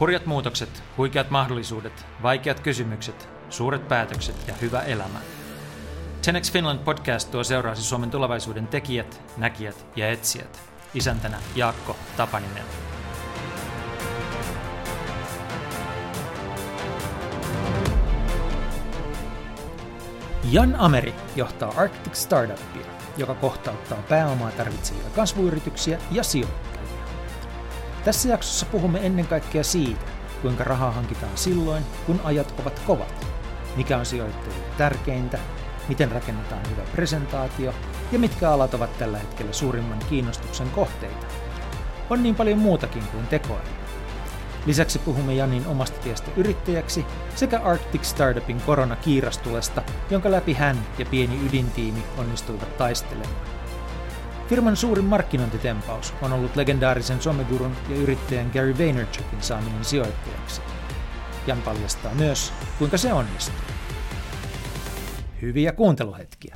Hurjat muutokset, huikeat mahdollisuudet, vaikeat kysymykset, suuret päätökset ja hyvä elämä. 10 Finland podcast tuo seuraasi Suomen tulevaisuuden tekijät, näkijät ja etsijät. Isäntänä Jaakko Tapaninen. Jan Ameri johtaa Arctic Startupia, joka kohtauttaa pääomaa tarvitsevia kasvuyrityksiä ja sijoittajia. Tässä jaksossa puhumme ennen kaikkea siitä, kuinka rahaa hankitaan silloin, kun ajat ovat kovat, mikä on sijoittajille tärkeintä, miten rakennetaan hyvä presentaatio ja mitkä alat ovat tällä hetkellä suurimman kiinnostuksen kohteita. On niin paljon muutakin kuin tekoäly. Lisäksi puhumme Janin omasta tiestä yrittäjäksi sekä Arctic Startupin koronakiirastulesta, jonka läpi hän ja pieni ydintiimi onnistuivat taistelemaan. Firman suurin markkinointitempaus on ollut legendaarisen somegurun ja yrittäjän Gary Vaynerchukin saaminen sijoittajaksi. Jan paljastaa myös, kuinka se onnistuu. Hyviä kuunteluhetkiä.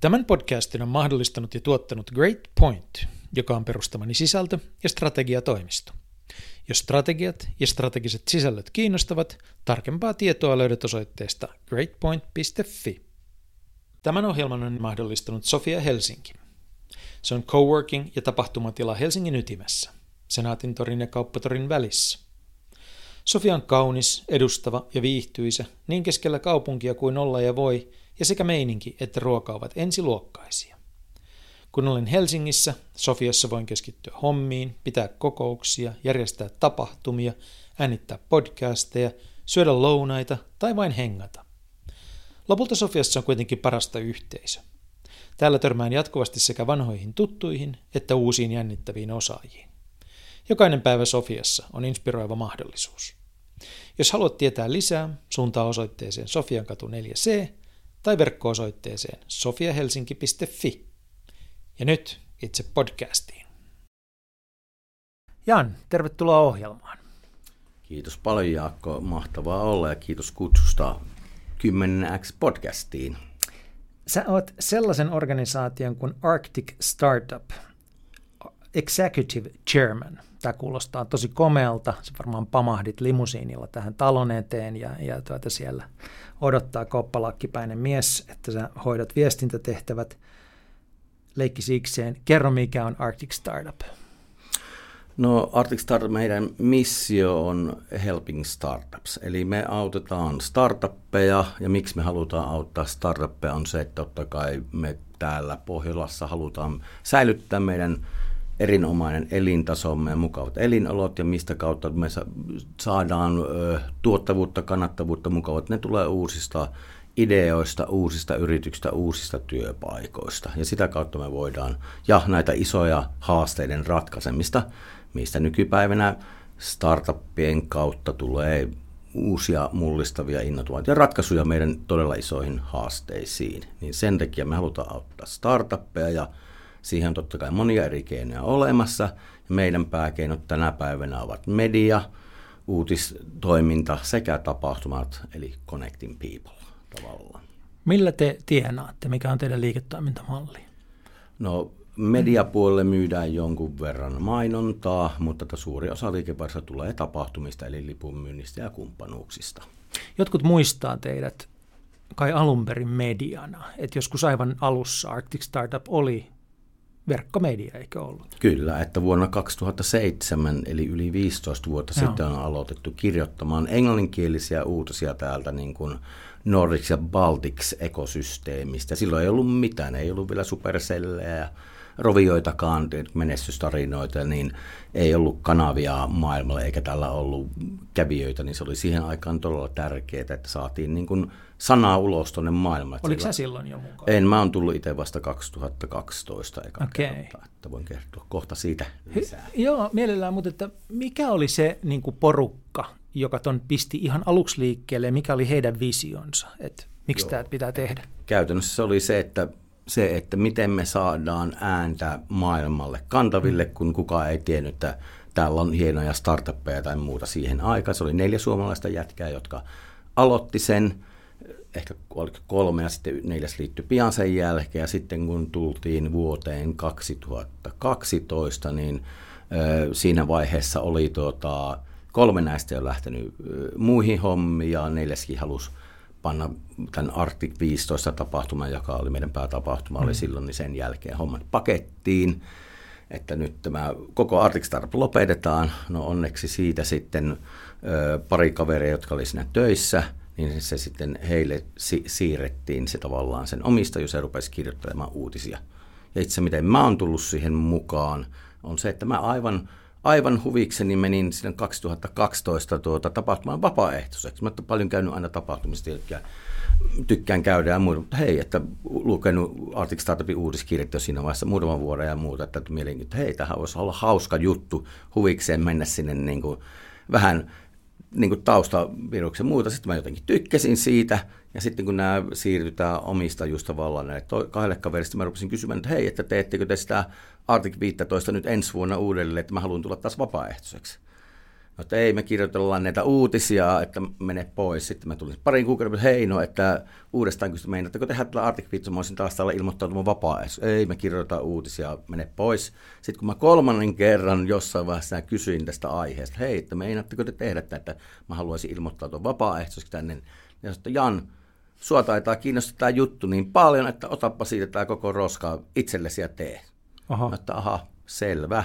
Tämän podcastin on mahdollistanut ja tuottanut Great Point, joka on perustamani sisältö- ja strategiatoimisto. Jos strategiat ja strategiset sisällöt kiinnostavat, tarkempaa tietoa löydät osoitteesta greatpoint.fi. Tämän ohjelman on mahdollistanut Sofia Helsinki. Se on coworking ja tapahtumatila Helsingin ytimessä, Senaatin torin ja Kauppatorin välissä. Sofia on kaunis, edustava ja viihtyisä niin keskellä kaupunkia kuin olla ja voi, ja sekä meininki että ruoka ovat ensiluokkaisia. Kun olen Helsingissä, Sofiassa voin keskittyä hommiin, pitää kokouksia, järjestää tapahtumia, äänittää podcasteja, syödä lounaita tai vain hengata. Lopulta Sofiassa on kuitenkin parasta yhteisö. Täällä törmään jatkuvasti sekä vanhoihin tuttuihin että uusiin jännittäviin osaajiin. Jokainen päivä Sofiassa on inspiroiva mahdollisuus. Jos haluat tietää lisää, suuntaa osoitteeseen Sofiankatu 4C tai verkko-osoitteeseen sofiahelsinki.fi. Ja nyt itse podcastiin. Jan, tervetuloa ohjelmaan. Kiitos paljon Jaakko, mahtavaa olla ja kiitos kutsusta 10X podcastiin. Sä oot sellaisen organisaation kuin Arctic Startup Executive Chairman. Tämä kuulostaa tosi komealta. Sä varmaan pamahdit limusiinilla tähän talon eteen ja, ja tuota siellä odottaa koppalakkipäinen mies, että sä hoidat viestintätehtävät – leikki sikseen. Kerro, mikä on Arctic Startup. No Arctic Startup, meidän missio on Helping Startups, eli me autetaan startuppeja, ja miksi me halutaan auttaa startuppeja on se, että totta kai me täällä Pohjolassa halutaan säilyttää meidän erinomainen elintasomme ja mukavat elinolot, ja mistä kautta me saadaan tuottavuutta, kannattavuutta, mukavat, ne tulee uusista ideoista, uusista yrityksistä, uusista työpaikoista. Ja sitä kautta me voidaan, ja näitä isoja haasteiden ratkaisemista, mistä nykypäivänä startuppien kautta tulee uusia mullistavia innovaatioita ja ratkaisuja meidän todella isoihin haasteisiin. Niin sen takia me halutaan auttaa startuppeja ja siihen on totta kai monia eri keinoja olemassa. Ja meidän pääkeinot tänä päivänä ovat media, uutistoiminta sekä tapahtumat, eli connecting people tavallaan. Millä te tienaatte? Mikä on teidän liiketoimintamalli? No mediapuolelle myydään jonkun verran mainontaa, mutta suuri osa liikevaihdosta tulee tapahtumista eli lipunmyynnistä ja kumppanuuksista. Jotkut muistaa teidät kai alun perin mediana, että joskus aivan alussa Arctic Startup oli verkkomedia, eikö ollut? Kyllä, että vuonna 2007, eli yli 15 vuotta Joo. sitten on aloitettu kirjoittamaan englanninkielisiä uutisia täältä niin kuin Nordics ja Baltics ekosysteemistä. Silloin ei ollut mitään, ei ollut vielä superselleä ja rovioitakaan menestystarinoita, niin ei ollut kanavia maailmalle eikä tällä ollut kävijöitä, niin se oli siihen aikaan todella tärkeää, että saatiin niin kuin sanaa ulos tuonne maailmalle. Oliko sä silloin jo mukaan? En, mä oon tullut itse vasta 2012 eka okay. kertaa, että voin kertoa kohta siitä lisää. Hy- joo, mielellään, mutta että mikä oli se niin kuin porukka, joka ton pisti ihan aluksi liikkeelle mikä oli heidän visionsa, että miksi tämä pitää tehdä? Käytännössä se oli se, että se, että miten me saadaan ääntä maailmalle kantaville, mm. kun kukaan ei tiennyt, että täällä on hienoja startuppeja tai muuta siihen aikaan. Se oli neljä suomalaista jätkää, jotka aloitti sen. ehkä kolme ja sitten neljäs liittyi pian sen jälkeen. Ja sitten kun tultiin vuoteen 2012, niin siinä vaiheessa oli tuota, kolme näistä jo lähtenyt muihin hommiin ja neljäskin halusi panna tämän Arctic 15 tapahtuman, joka oli meidän päätapahtuma, mm. oli silloin, niin sen jälkeen hommat pakettiin, että nyt tämä koko Arctic Startup lopetetaan. No onneksi siitä sitten ö, pari kaveria, jotka oli siinä töissä, niin se sitten heille si- siirrettiin se tavallaan sen omistajuus ja rupesi kirjoittelemaan uutisia. Ja itse miten mä oon tullut siihen mukaan, on se, että mä aivan aivan huvikseni menin sinne 2012 tuota, tapahtumaan vapaaehtoiseksi. Mä olen paljon käynyt aina tapahtumista, jotka tykkään käydä ja muuta, mutta hei, että lukenut Arctic Startupin uutiskirjat jo siinä vaiheessa muutaman vuoden ja muuta, että mielenkiin, että hei, tähän voisi olla hauska juttu huvikseen mennä sinne niin kuin, vähän niin kuin taustaviruksen muuta. Sitten mä jotenkin tykkäsin siitä, ja sitten kun nämä siirrytään omistajuus tavallaan näille kahdelle kaverista, mä rupesin kysymään, että hei, että teettekö te sitä Arctic 15 nyt ensi vuonna uudelleen, että mä haluan tulla taas vapaaehtoiseksi. Että ei, me kirjoitellaan näitä uutisia, että mene pois. Sitten mä tulin parin kuukauden, että hei, no, että uudestaan kysyin, meinatteko tehdä tällä 15, mä olisin taas täällä ilmoittautumaan vapaaehtoiseksi. Ei, me kirjoitetaan uutisia, mene pois. Sitten kun mä kolmannen kerran jossain vaiheessa kysyin tästä aiheesta, hei, että meinatteko te tehdä tätä, että mä haluaisin ilmoittautua vapaaehtoiseksi tänne. Ja sitten Jan, sua taitaa kiinnostaa tämä juttu niin paljon, että otappa siitä tämä koko roska itsellesi ja tee. Aha. Että aha, selvä.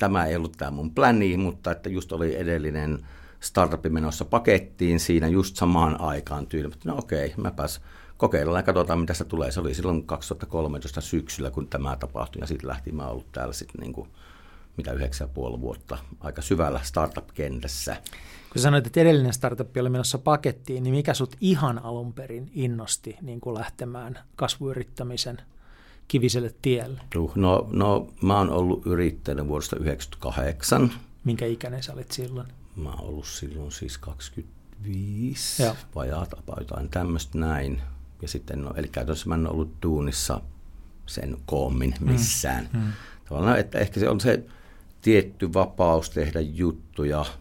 Tämä ei ollut tämä mun pläni, mutta että just oli edellinen startup menossa pakettiin siinä just samaan aikaan tyyli. No okei, mäpäs kokeillaan ja katsotaan mitä se tulee. Se oli silloin 2013 syksyllä, kun tämä tapahtui ja sitten lähti mä ollut täällä sitten niin kuin, mitä yhdeksän ja puoli vuotta aika syvällä startup-kentässä. Kun sanoit, että edellinen startup oli menossa pakettiin, niin mikä sut ihan alun perin innosti niin kuin lähtemään kasvuyrittämisen kiviselle tielle? Uh, no, no, mä oon ollut yrittäjänä vuodesta 1998. Minkä ikäinen sä olit silloin? Mä oon ollut silloin siis 25, Joo. vajaat jotain tämmöistä näin. Ja sitten, no, eli käytännössä mä en ollut duunissa sen koommin mm. missään. Mm. Mm. Tavallaan, että ehkä se on se tietty vapaus tehdä juttuja –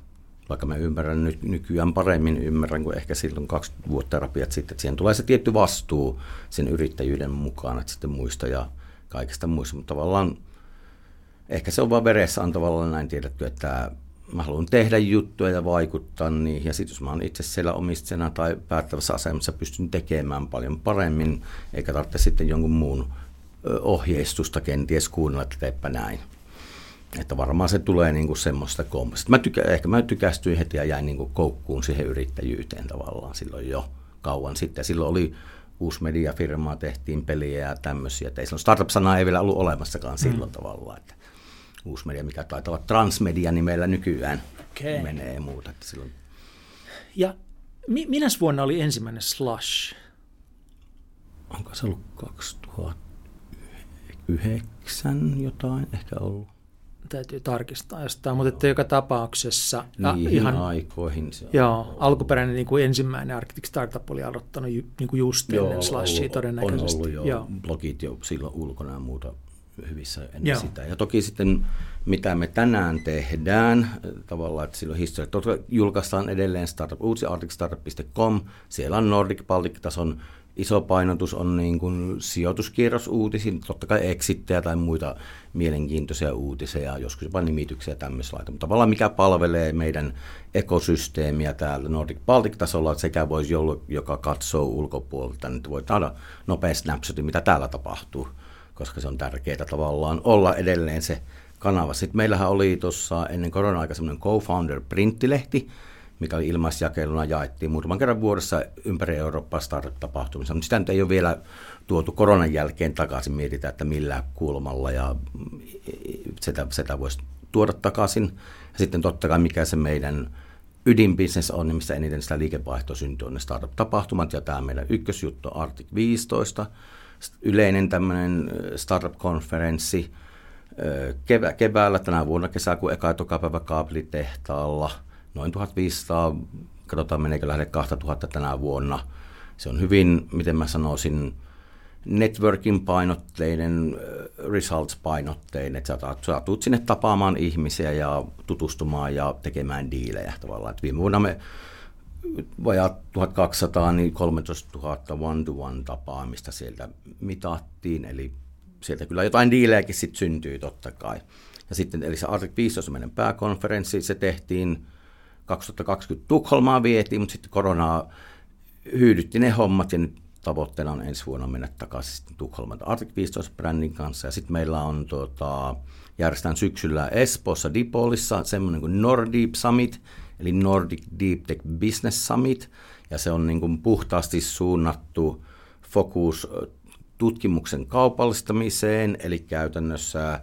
vaikka mä ymmärrän nyt nykyään paremmin ymmärrän kuin ehkä silloin kaksi vuotta terapiat sitten, että siihen tulee se tietty vastuu sen yrittäjyyden mukaan, että sitten muista ja kaikesta muista, mutta tavallaan ehkä se on vaan veressä on tavallaan näin tiedetty, että mä haluan tehdä juttuja ja vaikuttaa niihin, ja sitten jos mä oon itse siellä omistajana tai päättävässä asemassa, pystyn tekemään paljon paremmin, eikä tarvitse sitten jonkun muun ohjeistusta kenties kuunnella, että teepä näin. Että varmaan se tulee niin kuin semmoista kompasta. Mä tykä, ehkä mä tykästyin heti ja jäin niin kuin koukkuun siihen yrittäjyyteen tavallaan silloin jo kauan sitten. Silloin oli uusi mediafirma, tehtiin peliä ja tämmöisiä. Että ei silloin startup-sanaa ei vielä ollut olemassakaan mm. silloin tavallaan. Että uusi media, mikä taitaa olla transmedia nimellä nykyään, okay. menee muuta. Että silloin... Ja mi- minäs vuonna oli ensimmäinen Slush? Onko se ollut 2009 jotain ehkä ollut? Täytyy tarkistaa jostain, mutta että joka tapauksessa... Niihin ihan, aikoihin se on. Joo, alkuperäinen niin kuin ensimmäinen Arctic Startup oli aloittanut niin kuin just joo, ennen Slashia todennäköisesti. On ollut jo joo. blogit jo silloin ulkona ja muuta hyvissä ennen joo. sitä. Ja toki sitten mitä me tänään tehdään, tavallaan, että silloin historia, julkaistaan edelleen startup, uusiarcticstartup.com, siellä on Nordic Baltic-tason iso painotus on niin kuin sijoituskierrosuutisiin, totta kai eksittejä tai muita mielenkiintoisia uutisia, joskus jopa nimityksiä tämmöisiä laita. Mutta tavallaan mikä palvelee meidän ekosysteemiä täällä Nordic Baltic-tasolla, sekä voisi olla, joka katsoo ulkopuolelta, niin voi saada nopea snapshotin, mitä täällä tapahtuu, koska se on tärkeää tavallaan olla edelleen se kanava. Sitten meillähän oli tuossa ennen korona-aikaa semmoinen co-founder printtilehti, mikä oli ilmaisjakeluna, jaettiin muutaman kerran vuodessa ympäri Eurooppaa startup-tapahtumissa, mutta sitä nyt ei ole vielä tuotu koronan jälkeen takaisin, mietitään, että millä kulmalla ja sitä, sitä voisi tuoda takaisin. Ja sitten totta kai mikä se meidän ydinbusiness on, niin missä eniten sitä liikevaihtoa syntyy, on ne startup-tapahtumat, ja tämä meidän ykkösjuttu Arctic 15, yleinen tämmöinen startup-konferenssi, kevä, keväällä tänä vuonna kesäkuun eka ja päivä kaapelitehtaalla – noin 1500, katsotaan meneekö lähde 2000 tänä vuonna. Se on hyvin, miten mä sanoisin, networking painotteinen, äh, results painotteinen, että sä, sä tulet sinne tapaamaan ihmisiä ja tutustumaan ja tekemään diilejä tavallaan. Et viime vuonna me vajaa 1200, niin 13 000 one-to-one tapaamista sieltä mitattiin, eli sieltä kyllä jotain diilejäkin sitten syntyy totta kai. Ja sitten, eli se Arctic 15 meidän pääkonferenssi, se tehtiin 2020 Tukholmaan vietiin, mutta sitten koronaa hyydytti ne hommat ja nyt tavoitteena on ensi vuonna mennä takaisin sitten Tukholmaan Arctic 15 brändin kanssa. Ja sitten meillä on tuota, järjestetään syksyllä Espoossa Dipolissa semmoinen kuin Nordeep Summit, eli Nordic Deep Tech Business Summit, ja se on niin kuin puhtaasti suunnattu fokus tutkimuksen kaupallistamiseen, eli käytännössä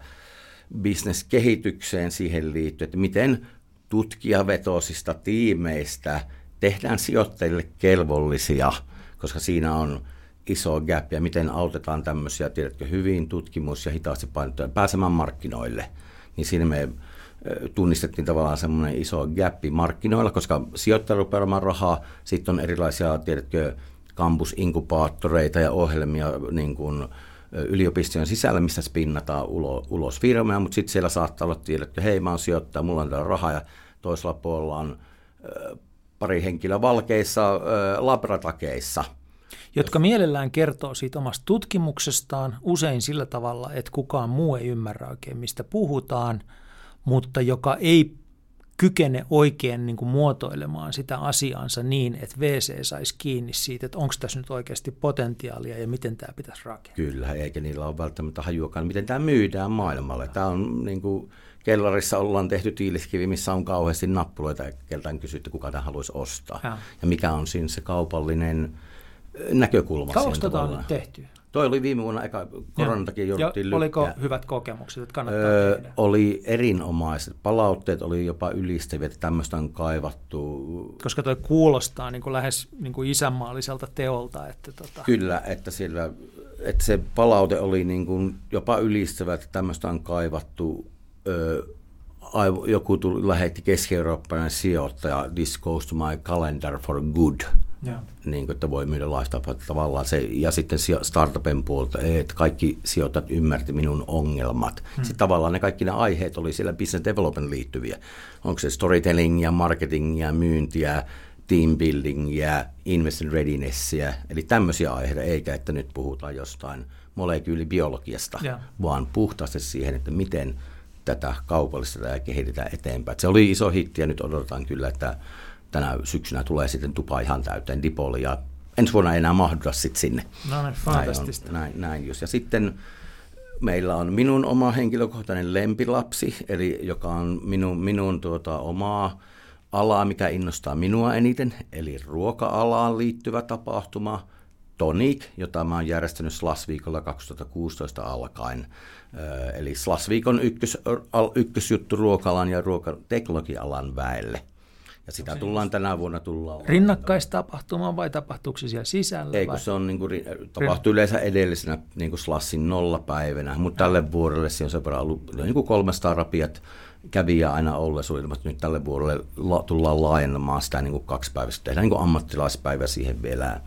bisneskehitykseen siihen liittyen, että miten tutkijavetoisista tiimeistä tehdään sijoittajille kelvollisia, koska siinä on iso gap ja miten autetaan tämmöisiä, tiedätkö, hyvin tutkimus- ja hitaasti painottuja pääsemään markkinoille. Niin siinä me tunnistettiin tavallaan semmoinen iso gappi markkinoilla, koska sijoittaja rupeaa rahaa, sitten on erilaisia, tiedätkö, kampusinkubaattoreita ja ohjelmia niin kuin yliopistojen sisällä, missä spinnataan ulos, ulos firmaa, mutta sitten siellä saattaa olla tiedä, että hei mä oon sijoittaja, mulla on rahaa ja toisella puolella on pari henkilöä valkeissa labratakeissa. Jotka mielellään kertoo siitä omasta tutkimuksestaan, usein sillä tavalla, että kukaan muu ei ymmärrä oikein, mistä puhutaan, mutta joka ei kykene oikein niin kuin muotoilemaan sitä asiaansa niin, että VC saisi kiinni siitä, että onko tässä nyt oikeasti potentiaalia ja miten tämä pitäisi rakentaa. Kyllä, eikä niillä ole välttämättä hajuakaan, miten tämä myydään maailmalle. Tämä on niin kuin, kellarissa ollaan tehty tiiliskivi, missä on kauheasti nappuloita ja keltään kysytty, kuka tämä haluaisi ostaa. Ja. ja mikä on siinä se kaupallinen näkökulma. Kauanko tätä on nyt tehty? Toi oli viime vuonna, eka koronan takia jouduttiin ja Oliko hyvät kokemukset, että kannattaa öö, tehdä? Oli erinomaiset. Palautteet oli jopa ylistäviä, että tämmöistä on kaivattu. Koska toi kuulostaa niin kuin lähes niin kuin isänmaalliselta teolta. Että tota... Kyllä, että, siellä, että se palaute oli niin kuin jopa ylistävä, että tämmöistä on kaivattu. Öö, joku tuli, lähetti keski-eurooppalainen sijoittaja, this goes to my calendar for good – niin kuin, että voi myydä lifestyle tavallaan se, ja sitten startupin puolta, että kaikki sijoittajat ymmärti minun ongelmat. Hmm. Sitten tavallaan ne kaikki ne aiheet oli siellä business development liittyviä. Onko se storytellingia, marketingia, myyntiä, team buildingia, investment readinessia, eli tämmöisiä aiheita, eikä että nyt puhutaan jostain molekyylibiologiasta, yeah. vaan puhtaasti siihen, että miten tätä kaupallista ja kehitetään eteenpäin. Se oli iso hitti ja nyt odotetaan kyllä, että tänä syksynä tulee sitten tupa ihan täyteen Dipoli ja ensi vuonna ei enää mahduta sitten sinne. No niin, fantastista. Näin, on, näin, näin just. Ja sitten meillä on minun oma henkilökohtainen lempilapsi, eli joka on minun, minun tuota, omaa alaa, mikä innostaa minua eniten, eli ruoka-alaan liittyvä tapahtuma, Tonic, jota mä oon järjestänyt Slasviikolla 2016 alkaen. Eli Slasviikon ykkös, ykkösjuttu ruokalan ja ruokateknologialan väelle – ja sitä Onko tullaan tänä vuonna tullaan. Rinnakkaistapahtuma vai tapahtuuko se siellä sisällä? Ei, kun se on, niin kuin, tapahtuu yleensä edellisenä niin kuin Slassin nollapäivänä, mutta tälle vuodelle se on se ollut niin kuin 300 rapiat kävijä aina Olle Nyt tälle vuodelle la, tullaan laajentamaan sitä niin kuin kaksi päivästä. Tehdään niin kuin ammattilaispäivä siihen vielä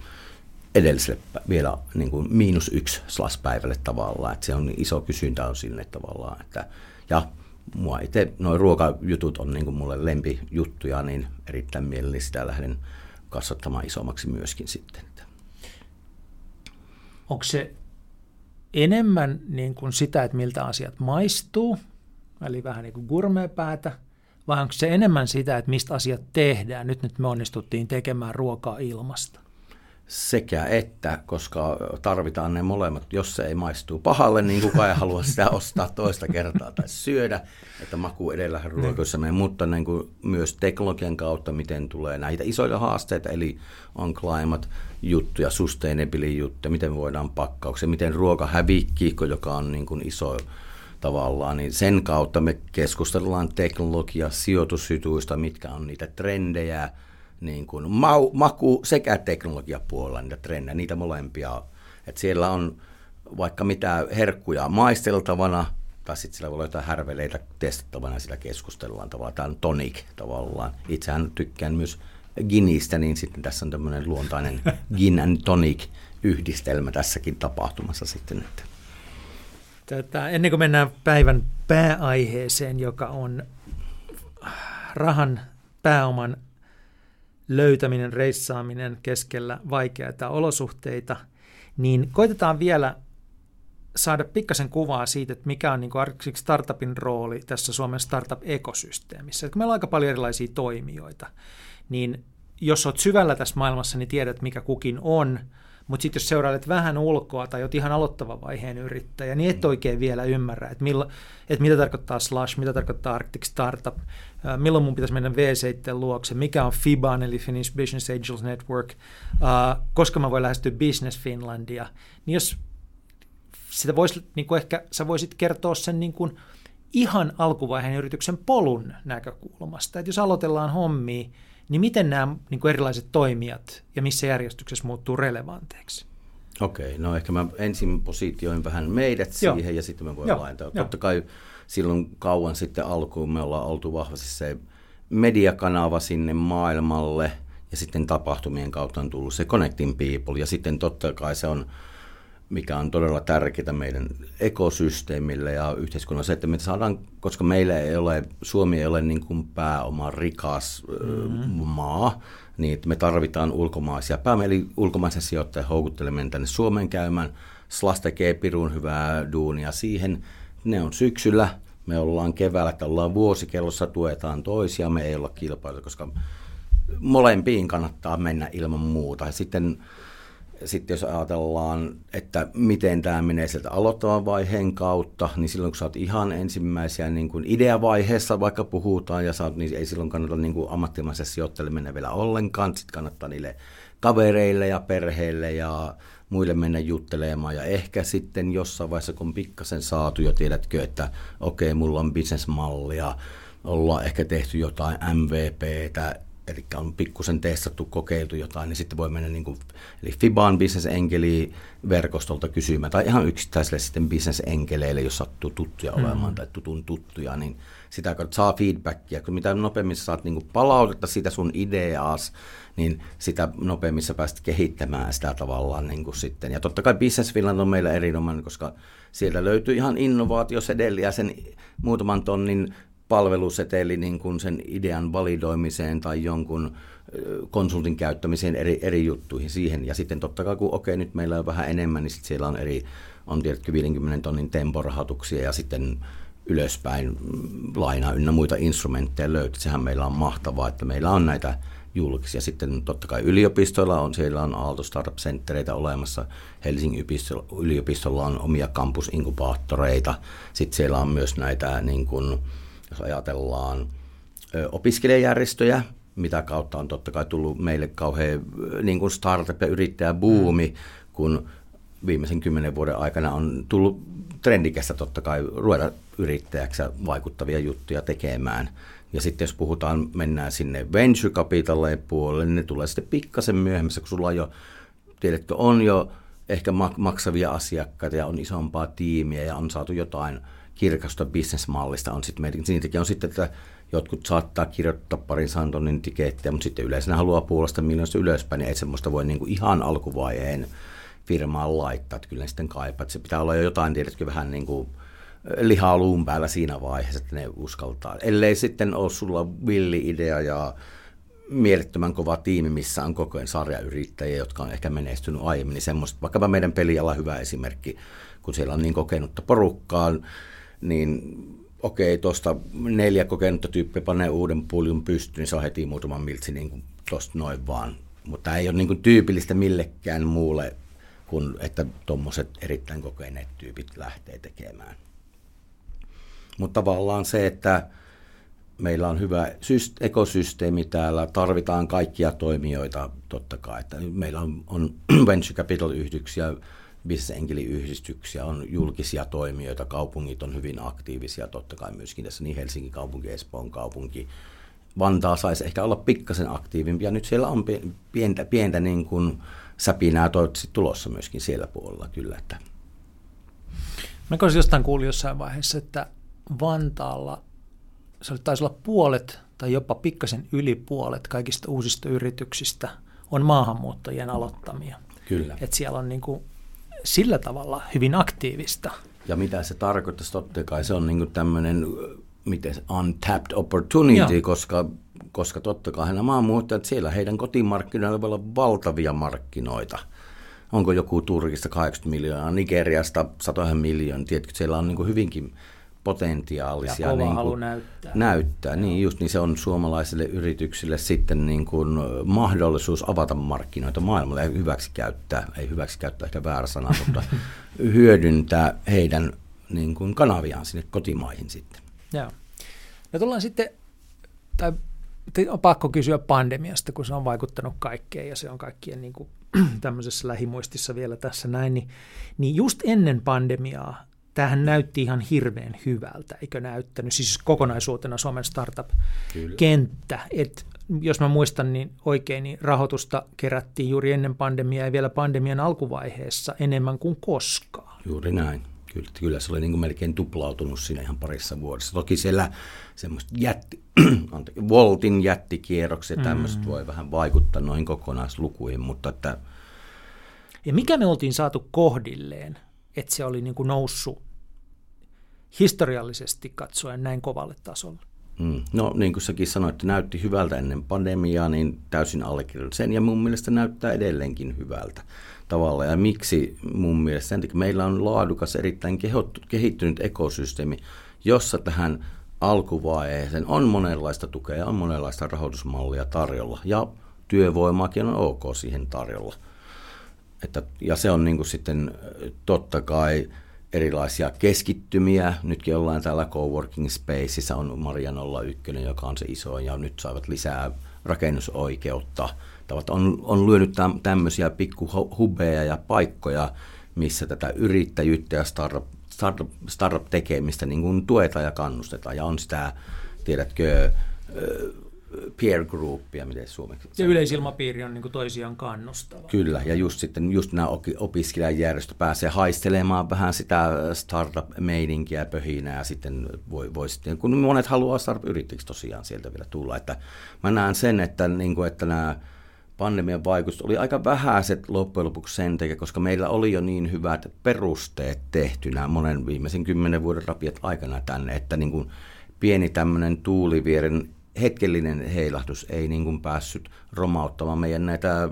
edelliselle vielä niin kuin miinus yksi slaspäivälle tavallaan. Että se on iso kysyntä on sinne tavallaan. Että, ja mua itse noin ruokajutut on niin mulle lempijuttuja, niin erittäin mielelläni sitä lähden kasvattamaan isommaksi myöskin sitten. Onko se enemmän niin kuin sitä, että miltä asiat maistuu, eli vähän niin kuin gourmetpäätä, vai onko se enemmän sitä, että mistä asiat tehdään? Nyt, nyt me onnistuttiin tekemään ruokaa ilmasta sekä että, koska tarvitaan ne molemmat. Jos se ei maistuu pahalle, niin kukaan ei halua sitä ostaa toista kertaa tai syödä, että maku edellä ruokoissa menee, mutta niin kuin myös teknologian kautta, miten tulee näitä isoja haasteita, eli on climate juttuja, sustainability juttuja, miten voidaan pakkauksia, miten ruokahävikki, joka on niin kuin iso tavallaan, niin sen kautta me keskustellaan teknologia, sijoitusjutuista, mitkä on niitä trendejä, niin kuin mau, maku sekä teknologiapuolella niitä trendejä, niitä molempia. että siellä on vaikka mitä herkkuja maisteltavana, tai sitten siellä voi olla jotain härveleitä testattavana ja sillä keskustellaan tavallaan. Tämä on tonic tavallaan. Itsehän tykkään myös ginistä, niin sitten tässä on tämmöinen luontainen gin and tonic yhdistelmä tässäkin tapahtumassa sitten. Tätä, ennen kuin mennään päivän pääaiheeseen, joka on rahan pääoman löytäminen, reissaaminen keskellä vaikeita olosuhteita, niin koitetaan vielä saada pikkasen kuvaa siitä, että mikä on niin kuin startupin rooli tässä Suomen startup-ekosysteemissä. Että kun meillä on aika paljon erilaisia toimijoita, niin jos olet syvällä tässä maailmassa, niin tiedät, mikä kukin on, mutta sitten jos seurailet vähän ulkoa tai olet ihan aloittava vaiheen yrittäjä, niin et mm. oikein vielä ymmärrä, että, milla, että mitä tarkoittaa Slash, mitä tarkoittaa Arctic Startup, milloin mun pitäisi mennä V7 luokse, mikä on FIBAN eli Finnish Business Angels Network, koska mä voin lähestyä Business Finlandia, niin jos sitä voisi, niin kuin ehkä sä voisit kertoa sen niin kuin ihan alkuvaiheen yrityksen polun näkökulmasta, että jos aloitellaan hommia, niin miten nämä niin kuin erilaiset toimijat ja missä järjestyksessä muuttuu relevanteiksi? Okei, no ehkä mä ensin positioin vähän meidät Joo. siihen ja sitten me voimme laajentaa. Totta kai silloin kauan sitten alkuun me ollaan oltu vahvasti se mediakanava sinne maailmalle ja sitten tapahtumien kautta on tullut se Connecting People ja sitten totta kai se on mikä on todella tärkeää meidän ekosysteemille ja yhteiskunnalle, se, että me saadaan, koska meillä ei ole, Suomi ei ole niin kuin pääoma rikas mm-hmm. maa, niin että me tarvitaan ulkomaisia pääomia, eli ulkomaisen sijoittajan houkutteleminen tänne Suomeen käymään. SLAS tekee pirun hyvää duunia siihen. Ne on syksyllä, me ollaan keväällä, että ollaan vuosikellossa, tuetaan toisia, me ei olla kilpailuja, koska molempiin kannattaa mennä ilman muuta. Ja sitten sitten jos ajatellaan, että miten tämä menee sieltä aloittavan vaiheen kautta, niin silloin kun sä oot ihan ensimmäisiä niin kuin ideavaiheessa vaikka puhutaan ja saat, niin ei silloin kannata niin kuin ammattimaisessa sijoitteleminen vielä ollenkaan. Sitten kannattaa niille kavereille ja perheille ja muille mennä juttelemaan. Ja ehkä sitten jossain vaiheessa, kun pikkasen saatu jo, tiedätkö, että okei, okay, mulla on bisnesmallia, ollaan ehkä tehty jotain MVPtä, eli on pikkusen testattu, kokeiltu jotain, niin sitten voi mennä niin kuin, eli Fiban bisnesenkeli verkostolta kysymään, tai ihan yksittäiselle sitten bisnesenkeleille, jos sattuu tuttuja mm. olemaan tai tutun tuttuja, niin sitä kautta saa feedbackia. Kun mitä nopeammin saat niin kuin palautetta siitä sun ideaas, niin sitä nopeammin sä pääst kehittämään sitä tavallaan niin kuin sitten. Ja totta kai Business Finland on meillä erinomainen, koska sieltä löytyy ihan innovaatiosedeliä sen muutaman tonnin palveluseteli niin kuin sen idean validoimiseen tai jonkun konsultin käyttämiseen eri, eri juttuihin siihen. Ja sitten totta kai, kun okei, nyt meillä on vähän enemmän, niin siellä on eri, on tietysti 50 tonnin temporahoituksia ja sitten ylöspäin laina ynnä muita instrumentteja löytyy. Sehän meillä on mahtavaa, että meillä on näitä julkisia. Sitten totta kai yliopistoilla on, siellä on Aalto Startup Centereitä olemassa. Helsingin yliopistolla on omia kampusinkubaattoreita. Sitten siellä on myös näitä niin kuin, jos ajatellaan opiskelijajärjestöjä, mitä kautta on totta kai tullut meille kauhean niin kuin startup- ja yrittäjäbuumi, mm. kun viimeisen kymmenen vuoden aikana on tullut trendikästä totta kai ruveta yrittäjäksi vaikuttavia juttuja tekemään. Ja sitten jos puhutaan, mennään sinne venture capitalle puolelle, niin ne tulee sitten pikkasen myöhemmässä, kun sulla on jo, tiedätkö, on jo ehkä maksavia asiakkaita ja on isompaa tiimiä ja on saatu jotain – kirkasta bisnesmallista on sitten meidän. Niitäkin on sitten, että jotkut saattaa kirjoittaa parin santonin tikettiä, mutta sitten yleensä haluaa puolesta miljoonasta ylöspäin, niin ei semmoista voi niinku ihan alkuvaiheen firmaan laittaa, että kyllä ne sitten kaipaa. Että se pitää olla jo jotain, tiedätkö, vähän niin kuin lihaa luun päällä siinä vaiheessa, että ne uskaltaa. Ellei sitten ole sulla villi-idea ja mielettömän kova tiimi, missä on koko ajan sarjayrittäjiä, jotka on ehkä menestynyt aiemmin, niin semmoista, vaikkapa meidän peliala hyvä esimerkki, kun siellä on niin kokenutta porukkaa, niin okei, tuosta neljä kokenutta tyyppiä panee uuden puljun pystyyn, niin se on heti muutaman miltsi niin tuosta noin vaan. Mutta ei ole niin kuin tyypillistä millekään muulle kuin että tuommoiset erittäin kokeneet tyypit lähtee tekemään. Mutta tavallaan se, että meillä on hyvä ekosysteemi täällä, tarvitaan kaikkia toimijoita totta kai. Että meillä on, on venture capital-yhdyksiä, bisnesenkeliyhdistyksiä, on julkisia toimijoita, kaupungit on hyvin aktiivisia totta kai myöskin tässä, niin Helsingin kaupunki, Espoon kaupunki. Vantaa saisi ehkä olla pikkasen aktiivimpi, ja nyt siellä on pientä, pientä niin kuin säpinää toivottavasti tulossa myöskin siellä puolella kyllä. Että. Mä jostain kuullut jossain vaiheessa, että Vantaalla se taisi olla puolet tai jopa pikkasen yli puolet kaikista uusista yrityksistä on maahanmuuttajien aloittamia. Kyllä. Et siellä on niin kuin sillä tavalla hyvin aktiivista. Ja mitä se tarkoittaisi, totta kai se on niin tämmöinen miten untapped opportunity, Joo. koska, koska totta kai nämä maahanmuuttajat, siellä heidän kotimarkkinoilla voi olla valtavia markkinoita. Onko joku Turkista 80 miljoonaa, Nigeriasta 100 miljoonaa, tiedätkö, siellä on niin hyvinkin potentiaalisia. Ja niin kuin, näyttää. Näyttää, niin just niin se on suomalaisille yrityksille sitten niin kuin mahdollisuus avata markkinoita maailmalle ja hyväksi käyttää, ei hyväksi käyttää ehkä väärä sana, mutta hyödyntää heidän niin kuin kanaviaan sinne kotimaihin sitten. Joo. No tullaan sitten, tai on pakko kysyä pandemiasta, kun se on vaikuttanut kaikkeen ja se on kaikkien niin kuin, tämmöisessä lähimuistissa vielä tässä näin, niin, niin just ennen pandemiaa tämähän näytti ihan hirveän hyvältä, eikö näyttänyt, siis kokonaisuutena Suomen startup-kenttä. Et jos mä muistan niin oikein, niin rahoitusta kerättiin juuri ennen pandemiaa ja vielä pandemian alkuvaiheessa enemmän kuin koskaan. Juuri näin. Kyllä, kyllä se oli niin kuin melkein tuplautunut siinä ihan parissa vuodessa. Toki siellä semmoista jätti, Voltin jättikierrokset ja tämmöiset mm. voi vähän vaikuttaa noihin kokonaislukuihin, mutta että... Ja mikä me oltiin saatu kohdilleen, että se oli niin kuin noussut historiallisesti katsoen näin kovalle tasolle? Mm. No niin kuin säkin sanoit, näytti hyvältä ennen pandemiaa, niin täysin allekirjoitan sen ja mun mielestä näyttää edelleenkin hyvältä tavalla. Ja miksi mun mielestä? Sen takia meillä on laadukas, erittäin kehittynyt ekosysteemi, jossa tähän alkuvaiheeseen on monenlaista tukea, on monenlaista rahoitusmallia tarjolla ja työvoimaakin on ok siihen tarjolla. Että, ja se on niin kuin sitten totta kai erilaisia keskittymiä. Nytkin ollaan täällä coworking spaceissa, on Maria 01, joka on se iso, ja nyt saavat lisää rakennusoikeutta. Tavat on, on lyönyt tämmöisiä pikkuhubeja ja paikkoja, missä tätä yrittäjyyttä ja startup, startup, startup-tekemistä niin tuetaan ja kannustetaan. Ja on sitä, tiedätkö, peer groupia, miten suomeksi Ja yleisilmapiiri on niin kuin toisiaan kannustava. Kyllä, ja just sitten just nämä opiskelijajärjestö pääsee haistelemaan vähän sitä startup-meidinkiä pöhinää, ja sitten voi, voi sitten, kun monet haluaa startup-yrittäjiksi tosiaan sieltä vielä tulla, että mä näen sen, että, niin kuin, että nämä pandemian vaikutus oli aika vähäiset loppujen lopuksi sen takia, koska meillä oli jo niin hyvät perusteet tehtynä monen viimeisen kymmenen vuoden rapiat aikana tänne, että niin kuin pieni tämmöinen tuulivieren hetkellinen heilahdus ei niin kuin päässyt romauttamaan meidän näitä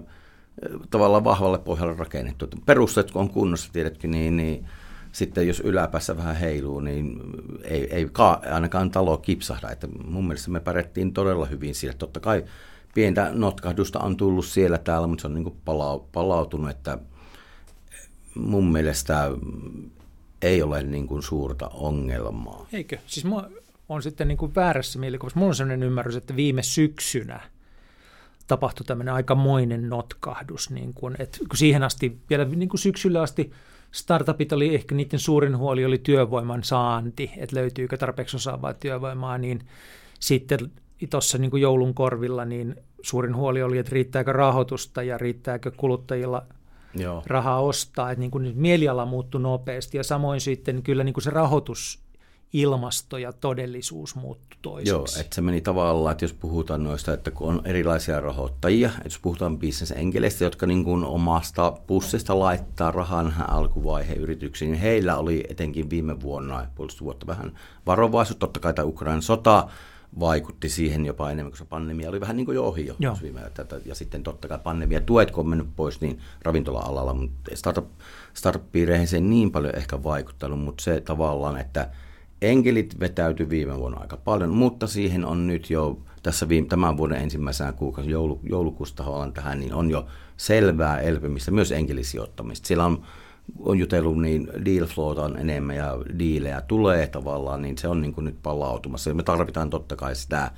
tavallaan vahvalle pohjalle rakennettu. Perusteet kun on kunnossa, tiedätkö, niin, niin sitten jos yläpäässä vähän heiluu, niin ei, ei ka, ainakaan talo kipsahda. Että mun mielestä me pärjättiin todella hyvin siellä. Totta kai pientä notkahdusta on tullut siellä täällä, mutta se on niin palautunut, että mun mielestä ei ole niin kuin suurta ongelmaa. Eikö? Siis mua on sitten niin kuin väärässä mielikuvassa. Mulla on sellainen ymmärrys, että viime syksynä tapahtui tämmöinen aikamoinen notkahdus. Niin kuin, että kun siihen asti, vielä niin kuin syksyllä asti startupit oli ehkä niiden suurin huoli oli työvoiman saanti, että löytyykö tarpeeksi osaavaa työvoimaa, niin sitten tuossa niin joulun korvilla niin suurin huoli oli, että riittääkö rahoitusta ja riittääkö kuluttajilla Joo. rahaa ostaa. Että niin kuin mieliala muuttui nopeasti ja samoin sitten kyllä niin kuin se rahoitus ilmasto ja todellisuus muuttuu toiseksi. Joo, että se meni tavallaan, että jos puhutaan noista, että kun on erilaisia rahoittajia, että jos puhutaan bisnesenkeleistä, jotka niin kuin omasta pussista laittaa rahan alkuvaiheen yrityksiin, niin heillä oli etenkin viime vuonna, puolesta vuotta vähän varovaisuus, totta kai tämä Ukrainan sota vaikutti siihen jopa enemmän, koska pandemia oli vähän niin kuin jo ohi jo. Joo. Ja sitten totta kai pandemia tuet, kun on mennyt pois, niin ravintola-alalla, mutta startup, startup-piireihin se ei niin paljon ehkä vaikuttanut, mutta se tavallaan, että – Enkelit vetäytyi viime vuonna aika paljon, mutta siihen on nyt jo tässä viime, tämän vuoden ensimmäisenä kuukausi joulu, joulukuusta tähän, niin on jo selvää elpymistä, myös enkelisijoittamista. Siellä on, on jutellut, niin deal flowta on enemmän ja diilejä tulee tavallaan, niin se on niin kuin nyt palautumassa. Ja me tarvitaan totta kai sitä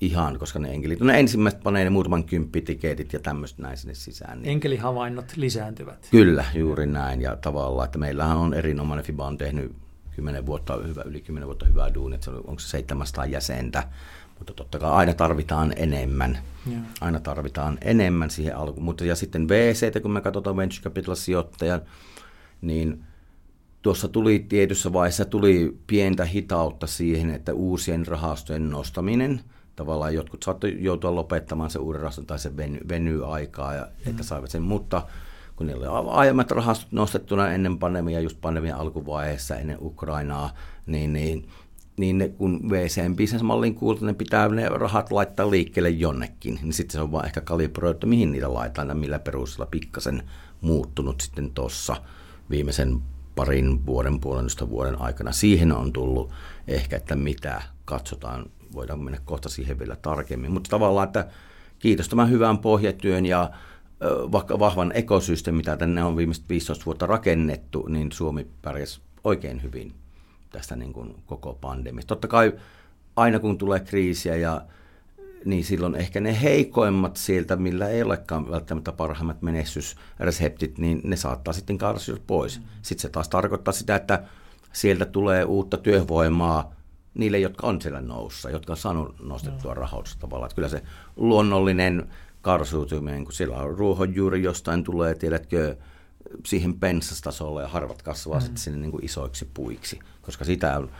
ihan, koska ne enkelit, no ne ensimmäiset panee ne muutaman kymppitiketit ja tämmöistä näin sinne sisään. Niin. Enkelihavainnot lisääntyvät. Kyllä, juuri näin. Ja tavallaan, että meillähän on erinomainen FIBA on tehnyt 10 vuotta, hyvä, yli 10 vuotta hyvää duunia, että se onko se 700 jäsentä, mutta totta kai aina tarvitaan enemmän. Ja. Aina tarvitaan enemmän siihen alkuun. Mutta ja sitten VC, kun me katsotaan venture capital sijoittajan, niin tuossa tuli tietyssä vaiheessa tuli pientä hitautta siihen, että uusien rahastojen nostaminen, tavallaan jotkut saattoi joutua lopettamaan se uuden rahaston tai se veny, venyy aikaa, ja, mm. että saivat sen, mutta kun niillä oli aiemmat rahastot nostettuna ennen pandemiaa, just pandemian alkuvaiheessa, ennen Ukrainaa, niin, niin niin ne, kun VCn bisnesmallin kuulta, ne pitää ne rahat laittaa liikkeelle jonnekin, niin sitten se on vaan ehkä kalibroitu, mihin niitä laitetaan ja millä perusteella pikkasen muuttunut sitten tuossa viimeisen parin vuoden, puolentoista vuoden aikana. Siihen on tullut ehkä, että mitä katsotaan, voidaan mennä kohta siihen vielä tarkemmin, mutta tavallaan, että kiitos tämän hyvän pohjatyön ja vahvan ekosysteemin, mitä tänne on viimeiset 15 vuotta rakennettu, niin Suomi pärjäsi oikein hyvin tästä niin kuin koko pandemiasta. Totta kai aina kun tulee kriisiä ja niin silloin ehkä ne heikoimmat sieltä, millä ei olekaan välttämättä parhaimmat menestysreseptit, niin ne saattaa sitten karsia pois. Mm. Sitten se taas tarkoittaa sitä, että sieltä tulee uutta työvoimaa niille, jotka on siellä noussa, jotka on saanut nostettua rahoitusta tavallaan. Että kyllä se luonnollinen karsuutuminen, kun siellä on ruohonjuuri jostain tulee, tiedätkö, siihen pensastasolle ja harvat kasvaa mm. sitten sinne niin kuin isoiksi puiksi, koska sitä on,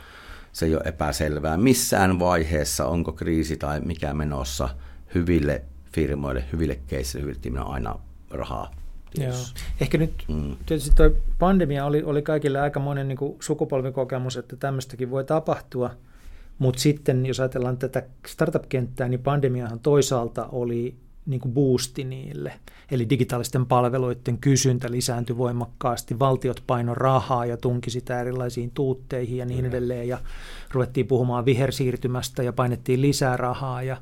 se ei ole epäselvää missään vaiheessa, onko kriisi tai mikä menossa hyville firmoille, hyville keisille, hyville tiimille aina rahaa Joo. Ehkä nyt mm. tietysti tuo pandemia oli, oli kaikille aika monen niin sukupolvikokemus, että tämmöistäkin voi tapahtua, mutta sitten jos ajatellaan tätä startup-kenttää, niin pandemiahan toisaalta oli niin kuin boosti niille. Eli digitaalisten palveluiden kysyntä lisääntyi voimakkaasti, valtiot paino rahaa ja tunki sitä erilaisiin tuutteihin ja niin edelleen, ja ruvettiin puhumaan vihersiirtymästä ja painettiin lisää rahaa ja,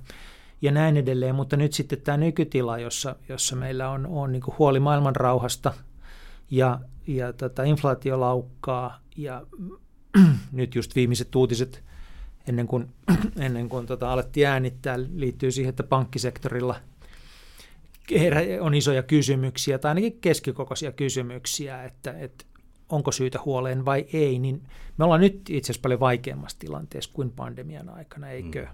ja näin edelleen. Mutta nyt sitten tämä nykytila, jossa, jossa meillä on, on niin kuin huoli maailman rauhasta ja, ja tota, inflaatio laukkaa ja nyt just viimeiset uutiset ennen kuin, ennen kuin tota, alettiin äänittää liittyy siihen, että pankkisektorilla – on isoja kysymyksiä tai ainakin keskikokoisia kysymyksiä, että, että onko syytä huoleen vai ei, niin me ollaan nyt itse asiassa paljon vaikeammassa tilanteessa kuin pandemian aikana, eikö? Mm.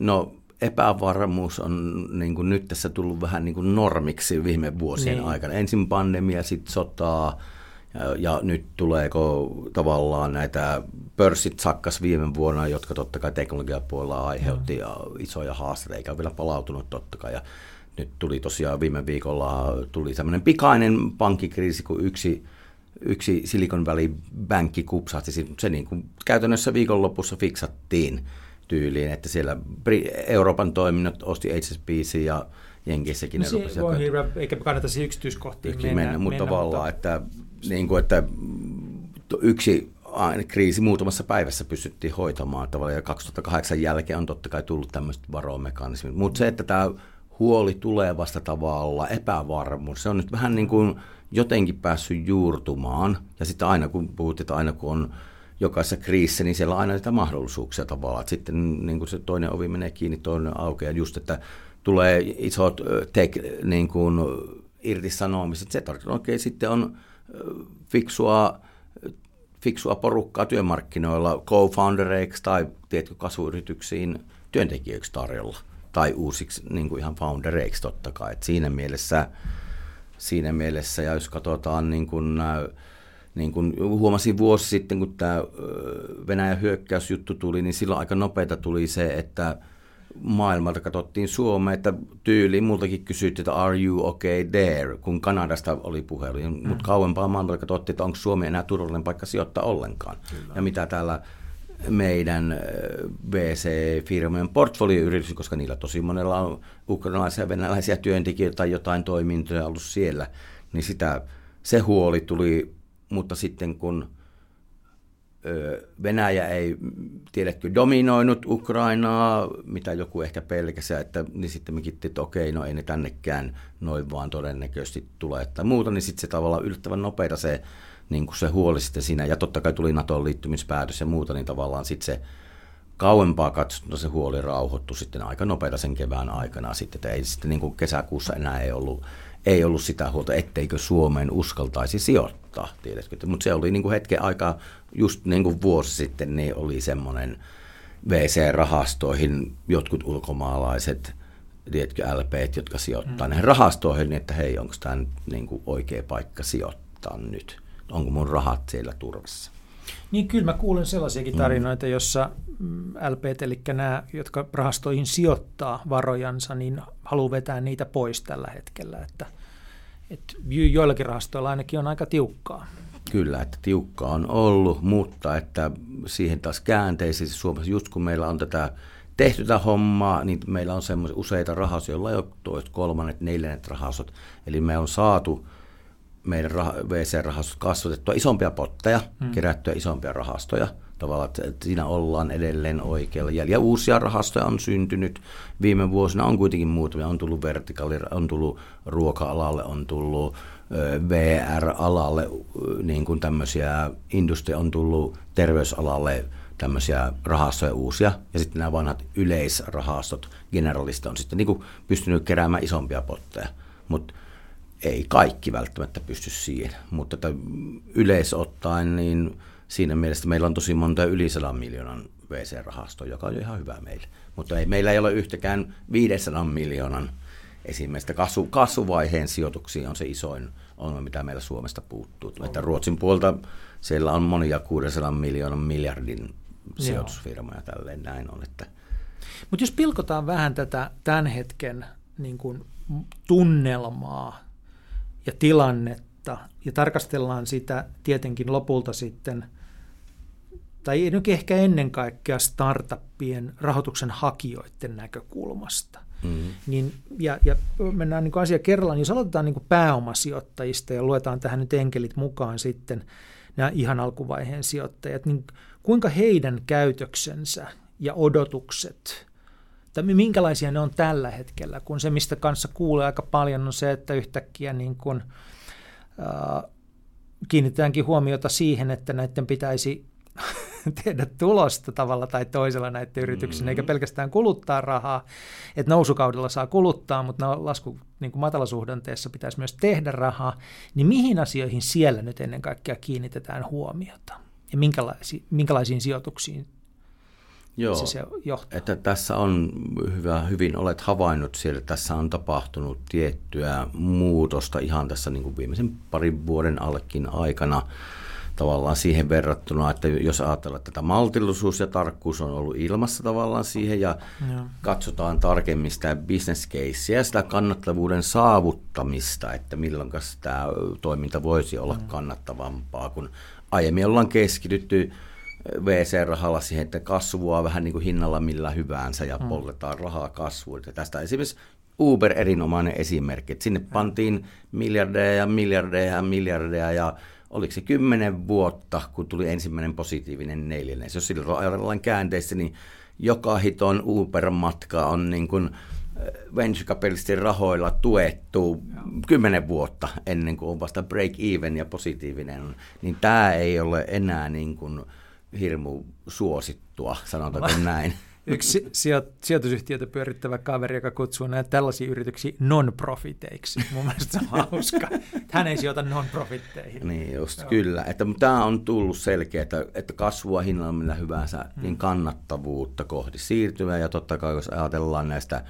No epävarmuus on niin kuin nyt tässä tullut vähän niin kuin normiksi viime vuosien niin. aikana. Ensin pandemia, sitten sotaa ja, ja nyt tuleeko tavallaan näitä pörssit sakkas viime vuonna, jotka totta kai teknologiapuolella aiheutti ja isoja haasteita, eikä ole vielä palautunut totta kai. Ja nyt tuli tosiaan viime viikolla tuli tämmöinen pikainen pankkikriisi, kun yksi, yksi Silicon Valley Bankki kupsahti. Se niin kuin käytännössä viikonlopussa fiksattiin tyyliin, että siellä Euroopan toiminnot osti HSBC ja Jenkeissäkin. No se voi hirveä, eikä kannata siihen yksityiskohtiin mennä. mennä, mutta mennä, tavallaan, mutta... että, niin kuin, että yksi kriisi muutamassa päivässä pystyttiin hoitamaan tavallaan, ja 2008 jälkeen on totta kai tullut tämmöiset varomekanismit. Mutta se, että tämä huoli tulevasta tavalla, epävarmuus, se on nyt vähän niin kuin jotenkin päässyt juurtumaan. Ja sitten aina kun puhut, että aina kun on jokaisessa kriisissä, niin siellä on aina niitä mahdollisuuksia tavallaan. Sitten niin kuin se toinen ovi menee kiinni, toinen aukeaa. Just, että tulee isot tech niin kuin irtisanomiset. Se tarkoittaa, että okay, sitten on fiksua, fiksua porukkaa työmarkkinoilla co-foundereiksi tai tiedätkö, kasvuyrityksiin työntekijöiksi tarjolla tai uusiksi niin kuin ihan foundereiksi totta kai. Et siinä, mielessä, siinä mielessä, ja jos katsotaan niin kuin, niin kuin huomasin vuosi sitten, kun tämä Venäjän hyökkäysjuttu tuli, niin silloin aika nopeita tuli se, että maailmalta katsottiin Suomea, että tyyli multakin kysyttiin, että are you okay there, kun Kanadasta oli puhelu. Mm. Mutta kauempaa maailmalta katsottiin, että onko Suomi enää turvallinen paikka sijoittaa ollenkaan. Kyllä. Ja mitä täällä meidän VC-firmojen portfolioyritys, koska niillä tosi monella on ukrainalaisia ja venäläisiä työntekijöitä tai jotain toimintoja ollut siellä, niin sitä, se huoli tuli, mutta sitten kun Venäjä ei, tiedätkö, dominoinut Ukrainaa, mitä joku ehkä pelkäsi, että niin sitten mekin, että okei, no ei ne tännekään noin vaan todennäköisesti tule, että muuta, niin sitten se tavallaan yllättävän nopeita se niin kuin se huoli sitten siinä, ja totta kai tuli NATOn liittymispäätös ja muuta, niin tavallaan sitten se kauempaa katsottuna se huoli rauhoittui sitten aika nopeita sen kevään aikana sitten, että ei sitten niin kuin kesäkuussa enää ei ollut, ei ollut sitä huolta, etteikö Suomeen uskaltaisi sijoittaa, tiedätkö? Mutta se oli niin kuin hetken aikaa, just niin kuin vuosi sitten, niin oli semmoinen VC-rahastoihin jotkut ulkomaalaiset, tiedätkö, LP, jotka sijoittaa mm. näihin rahastoihin, niin että hei, onko tämä niin kuin oikea paikka sijoittaa nyt onko mun rahat siellä turvassa. Niin kyllä mä kuulen sellaisiakin mm. tarinoita, mm. jossa LP, eli nämä, jotka rahastoihin sijoittaa varojansa, niin haluaa vetää niitä pois tällä hetkellä, että, Et joillakin rahastoilla ainakin on aika tiukkaa. Kyllä, että tiukka on ollut, mutta että siihen taas käänteisesti Suomessa, just kun meillä on tätä tehty tätä hommaa, niin meillä on semmoisia useita rahastoja, joilla ei ole toiset, kolmannet, neljännet rahastot. Eli me on saatu meidän rah- VC-rahastot kasvatettua isompia potteja, hmm. kerättyä isompia rahastoja. Tavallaan, että siinä ollaan edelleen oikealla. Ja uusia rahastoja on syntynyt. Viime vuosina on kuitenkin muutamia. On tullut vertikaali, on tullut ruoka-alalle, on tullut VR-alalle, niin kuin tämmöisiä industria on tullut terveysalalle tämmöisiä rahastoja uusia, ja sitten nämä vanhat yleisrahastot, generalista on sitten niin kuin pystynyt keräämään isompia potteja, mutta ei kaikki välttämättä pysty siihen, mutta että yleisottaen niin siinä mielessä meillä on tosi monta yli 100 miljoonan VC-rahastoa, joka on ihan hyvä meille. Mutta ei, meillä ei ole yhtäkään 500 miljoonan esimerkiksi kasvu, kasvuvaiheen sijoituksia on se isoin ongelma, mitä meillä Suomesta puuttuu. Että Ruotsin puolta siellä on monia 600 miljoonan miljardin sijoitusfirmoja tälleen näin on. Että. Mutta jos pilkotaan vähän tätä tämän hetken niin kuin tunnelmaa ja tilannetta ja tarkastellaan sitä tietenkin lopulta sitten, tai nyt ehkä ennen kaikkea startuppien rahoituksen hakijoiden näkökulmasta. Mm-hmm. Niin, ja, ja mennään niin asia kerrallaan, jos aloitetaan niin pääomasijoittajista ja luetaan tähän nyt enkelit mukaan sitten nämä ihan alkuvaiheen sijoittajat, niin kuinka heidän käytöksensä ja odotukset, tai minkälaisia ne on tällä hetkellä, kun se, mistä kanssa kuulee aika paljon, on se, että yhtäkkiä niin kuin, äh, kiinnitetäänkin huomiota siihen, että näiden pitäisi tehdä tulosta tavalla tai toisella näiden yrityksiin, mm-hmm. eikä pelkästään kuluttaa rahaa. Että nousukaudella saa kuluttaa, mutta no, lasku niin kuin matalasuhdanteessa pitäisi myös tehdä rahaa. Niin mihin asioihin siellä nyt ennen kaikkea kiinnitetään huomiota? Ja minkälaisiin, minkälaisiin sijoituksiin Joo, se, se johtaa? Että tässä on hyvä, hyvin olet havainnut siellä, että tässä on tapahtunut tiettyä muutosta ihan tässä niin kuin viimeisen parin vuoden allekin aikana tavallaan siihen verrattuna, että jos ajatellaan, että tätä maltillisuus ja tarkkuus on ollut ilmassa tavallaan siihen ja ja. katsotaan tarkemmin sitä business casea ja sitä kannattavuuden saavuttamista, että milloin tämä toiminta voisi olla kannattavampaa, kun aiemmin ollaan keskitytty VC-rahalla siihen, että kasvua vähän niin kuin hinnalla millä hyvänsä ja mm. poltetaan rahaa kasvuun. Ja tästä esimerkiksi Uber erinomainen esimerkki, että sinne pantiin miljardeja ja miljardeja ja miljardeja ja oliko se kymmenen vuotta, kun tuli ensimmäinen positiivinen neljännes. Jos sillä ajatellaan käänteissä, niin joka hiton Uber-matka on niin kuin äh, venture capitalistin rahoilla tuettu kymmenen vuotta ennen kuin on vasta break even ja positiivinen. Niin tämä ei ole enää niin kuin hirmu suosittua, sanotaanko näin. Yksi sijoitusyhtiötä pyörittävä kaveri, joka kutsuu näitä tällaisia yrityksiä non-profiteiksi. Mun mielestä se on hauska. Hän ei sijoita non-profitteihin. Niin just, Joo. kyllä. Että tämä on tullut selkeä, että, että kasvua hinnalla millä hyvänsä, hmm. niin kannattavuutta kohti siirtyvää. Ja totta kai, jos ajatellaan näistä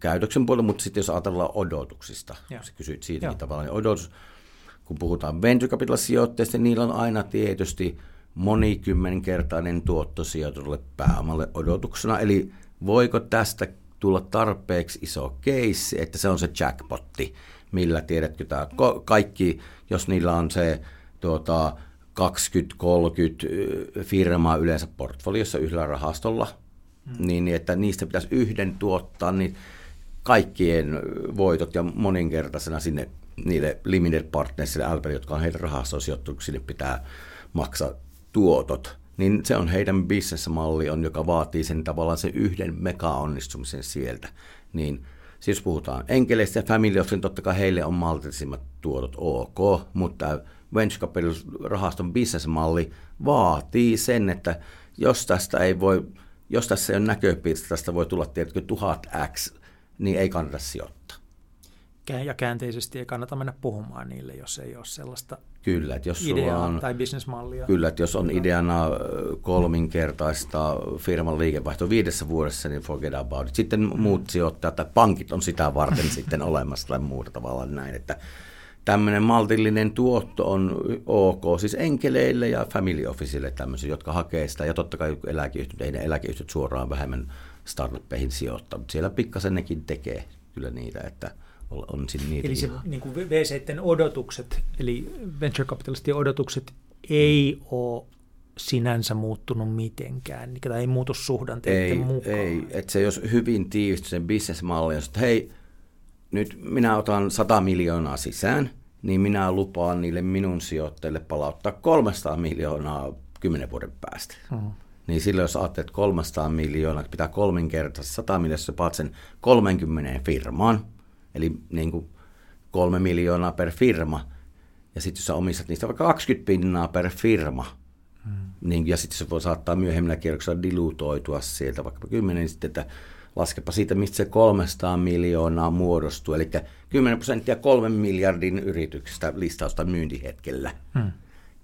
käytöksen puolella, mutta sitten jos ajatellaan odotuksista, Joo. sä kysyit siitä niin tavallaan, niin odotus, kun puhutaan venture capital sijoitteista, niin niillä on aina tietysti – monikymmenkertainen tuotto sijoitulle pääomalle odotuksena. Eli voiko tästä tulla tarpeeksi iso keissi, että se on se jackpotti, millä tiedätkö tämä kaikki, jos niillä on se tuota, 20-30 firmaa yleensä portfoliossa yhdellä rahastolla, hmm. niin että niistä pitäisi yhden tuottaa, niin kaikkien voitot ja moninkertaisena sinne niille limited partnersille, LP, jotka on heidän sinne pitää maksaa tuotot, niin se on heidän bisnesmalli on, joka vaatii sen tavallaan sen yhden mega-onnistumisen sieltä. Niin siis puhutaan enkeleistä ja family office, niin totta kai heille on maltillisimmat tuotot ok, mutta venture capital rahaston bisnesmalli vaatii sen, että jos tästä ei voi, jos tässä ei ole näköpiiristä, tästä voi tulla tietenkin tuhat X, niin ei kannata sijoittaa ja käänteisesti ei kannata mennä puhumaan niille, jos ei ole sellaista kyllä, että jos ideaa on, tai bisnesmallia. Kyllä, että jos on ideana kolminkertaista firman liikevaihto viidessä vuodessa, niin forget about it. Sitten mm. muut sijoittajat tai pankit on sitä varten sitten olemassa tai muuta tavalla näin, että tämmöinen maltillinen tuotto on ok, siis enkeleille ja family officeille tämmöisiä, jotka hakee sitä, ja totta kai eläkeyhtiöt, ei ne eläkeyhtiöt suoraan vähemmän startuppeihin sijoittaa, mutta siellä pikkasen nekin tekee kyllä niitä, että on siinä niitä. Eli se niin kuin VCiden odotukset, eli venture capitalistien odotukset ei ole sinänsä muuttunut mitenkään, tai ei muutu suhdanteiden ei, mukaan. Ei, että se jos hyvin tiivisty sen bisnesmalli, että hei, nyt minä otan 100 miljoonaa sisään, niin minä lupaan niille minun sijoittajille palauttaa 300 miljoonaa kymmenen vuoden päästä. Hmm. Niin silloin jos ajattelet 300 miljoonaa, pitää kolminkertaisesti 100 miljoonaa, paat sen 30 firmaan, eli niin kuin kolme miljoonaa per firma, ja sitten jos sä omistat niistä vaikka 20 pinnaa per firma, hmm. niin, ja sitten se voi saattaa myöhemmin kierroksella dilutoitua sieltä vaikka 10, niin sitten, että laskepa siitä, mistä se 300 miljoonaa muodostuu, eli 10 prosenttia kolmen miljardin yrityksestä listausta myyntihetkellä. Hmm.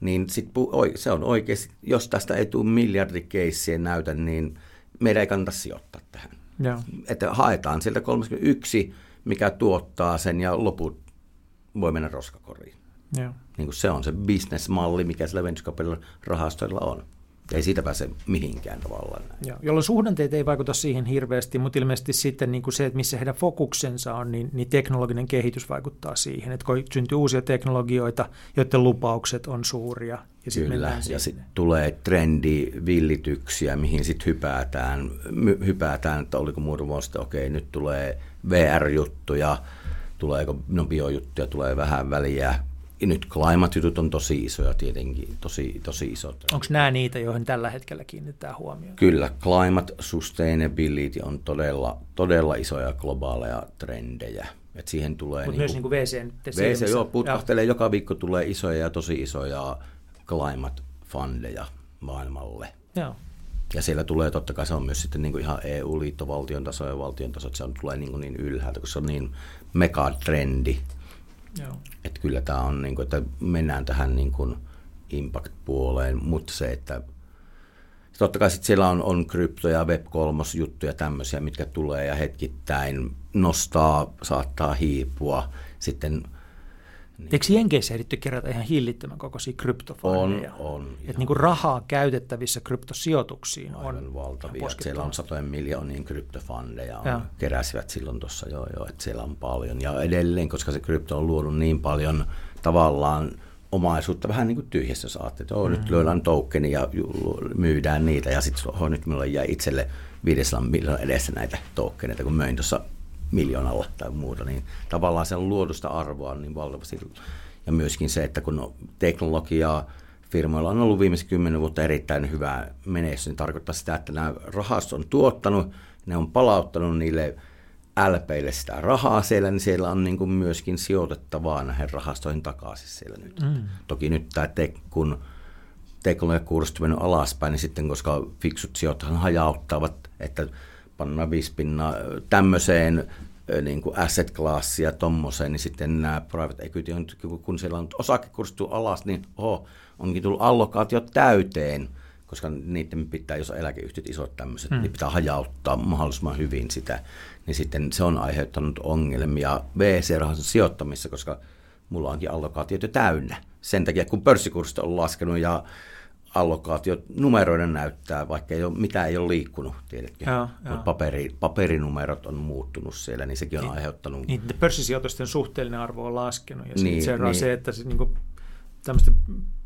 Niin sit se on oikeasti, jos tästä ei tule miljardikeissiä näytä, niin meidän ei kannata sijoittaa tähän. Ja. Että haetaan sieltä 31, mikä tuottaa sen ja loput voi mennä roskakoriin. Ja. Niin kuin se on se bisnesmalli, mikä sillä venture rahastoilla on. Ei siitä pääse mihinkään tavallaan. Joo, jolloin suhdanteet ei vaikuta siihen hirveästi, mutta ilmeisesti sitten niin kuin se, että missä heidän fokuksensa on, niin, niin teknologinen kehitys vaikuttaa siihen. Että kun syntyy uusia teknologioita, joiden lupaukset on suuria. Ja sit Kyllä, ja sitten tulee trendivillityksiä, mihin sitten hypätään, hypätään, että oliko muutama vuosi okei, nyt tulee VR-juttuja, tuleeko, no biojuttuja tulee vähän väliä, nyt climate-jutut on tosi isoja tietenkin, tosi, tosi isot. Onko nämä niitä, joihin tällä hetkellä kiinnittää huomioon? Kyllä, climate sustainability on todella, todella isoja globaaleja trendejä. Et siihen tulee Mutta niin myös VC. Niin VC, joo, putkahtelee, joka viikko tulee isoja ja tosi isoja climate fundeja maailmalle. Joo. Ja siellä tulee totta kai, se on myös sitten niin kuin ihan EU-liittovaltion taso ja valtion taso, että se on, tulee niin, kuin niin ylhäältä, koska se on niin megatrendi Joo. Että kyllä tämä on, niin kuin, että mennään tähän niin kuin impact-puoleen, mutta se, että totta kai sitten siellä on, on krypto- ja Web3-juttuja tämmöisiä, mitkä tulee ja hetkittäin nostaa, saattaa hiipua. Sitten niin. Eikö Jenkeissä ehditty kerätä ihan hillittömän kokoisia kryptofondeja? On, on. Että niin kuin rahaa käytettävissä kryptosijoituksiin Aivan on valtavia. Siellä on satojen miljoonien kryptofondeja. On, keräsivät silloin tuossa jo, jo, että siellä on paljon. Ja edelleen, koska se krypto on luonut niin paljon tavallaan omaisuutta vähän niin kuin tyhjässä saatte, että oh, mm. nyt löydään tokeni ja myydään niitä ja sitten oh, nyt minulla jäi itselle 500 miljoonan edessä näitä tokeneita, kun möin tuossa miljoonalla tai muuta, niin tavallaan sen luodusta arvoa on niin valtavasti. Ja myöskin se, että kun teknologiaa firmoilla on ollut viimeiset kymmenen vuotta erittäin hyvää menestys, niin tarkoittaa sitä, että nämä rahastot on tuottanut, ne on palauttanut niille LPille sitä rahaa siellä, niin siellä on niin kuin myöskin sijoitettavaa näihin rahastoihin takaisin siellä nyt. Mm. Toki nyt tämä te, kun teknologiakurssit on mennyt alaspäin, niin sitten koska fiksut sijoittajat hajauttavat, että panna vispinna tämmöiseen niin kuin asset classia tommoseen, niin sitten nämä private equity, on, kun siellä on osake alas, niin oho, onkin tullut allokaatio täyteen, koska niiden pitää, jos eläkeyhtiöt isot tämmöiset, hmm. niin pitää hajauttaa mahdollisimman hyvin sitä, niin sitten se on aiheuttanut ongelmia VC-rahaston sijoittamissa, koska mulla onkin allokaatiot jo täynnä. Sen takia, kun pörssikurssit on laskenut ja allokaatiot numeroiden näyttää, vaikka ei ole, mitään ei ole liikkunut, tiedätkö? Joo, Mutta paperi, paperinumerot on muuttunut siellä, niin sekin on niin, aiheuttanut... Niin, pörssisijoitusten suhteellinen arvo on laskenut, ja niin, se niin. se, että se, niin kuin, tämmöisten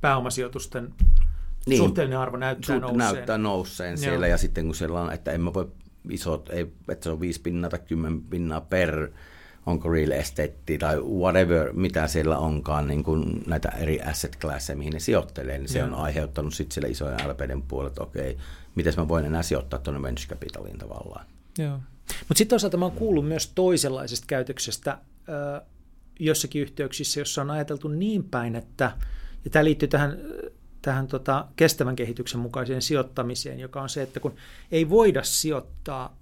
pääomasijoitusten niin, suhteellinen arvo näyttää suht, nousseen. Näyttää nousseen Joo. siellä, ja sitten kun siellä on, että en mä voi isot, ei, että se on viisi pinnaa tai kymmen pinnaa per onko real estate tai whatever, mitä siellä onkaan, niin kuin näitä eri asset classeja, mihin ne sijoittelee, niin se Joo. on aiheuttanut sitten sille isojen LPden puolelle, että okei, miten mä voin enää sijoittaa tuonne venture capitaliin tavallaan. Joo. Mutta sitten toisaalta mä oon kuullut myös toisenlaisesta käytöksestä äh, jossakin yhteyksissä, jossa on ajateltu niin päin, että, ja tämä liittyy tähän, tähän tota, kestävän kehityksen mukaiseen sijoittamiseen, joka on se, että kun ei voida sijoittaa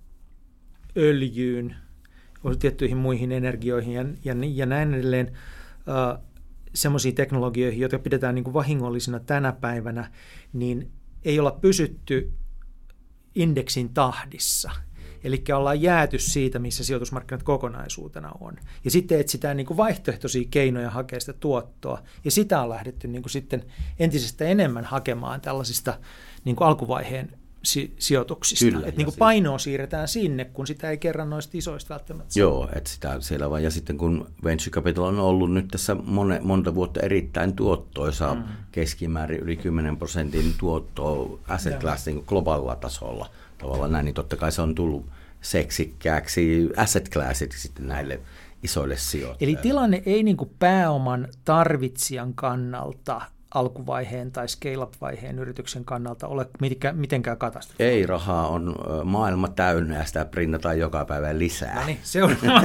öljyyn, tiettyihin muihin energioihin ja, ja, ja näin edelleen uh, semmoisiin teknologioihin, joita pidetään niin kuin vahingollisina tänä päivänä, niin ei olla pysytty indeksin tahdissa. Eli ollaan jääty siitä, missä sijoitusmarkkinat kokonaisuutena on. Ja sitten etsitään niin kuin vaihtoehtoisia keinoja hakea sitä tuottoa. Ja sitä on lähdetty niin kuin sitten entisestä enemmän hakemaan tällaisista niin kuin alkuvaiheen si- sijoituksista. Kyllä, että niin kuin siis- painoa siirretään sinne, kun sitä ei kerran noista isoista välttämättä. Joo, että sitä siellä vaan. Ja sitten kun Venture Capital on ollut nyt tässä mone, monta vuotta erittäin tuottoisa, mm. keskimäärin yli 10 prosentin tuottoa asset class niin globaalilla tasolla tavallaan näin, niin totta kai se on tullut seksikkääksi asset classiksi sitten näille isoille sijoittajille. Eli tilanne ei niin kuin pääoman tarvitsijan kannalta alkuvaiheen tai scale-up-vaiheen yrityksen kannalta ole mitenkään, katastrofaalinen. Ei rahaa, on maailma täynnä ja sitä printataan joka päivä lisää. No niin, seuraava,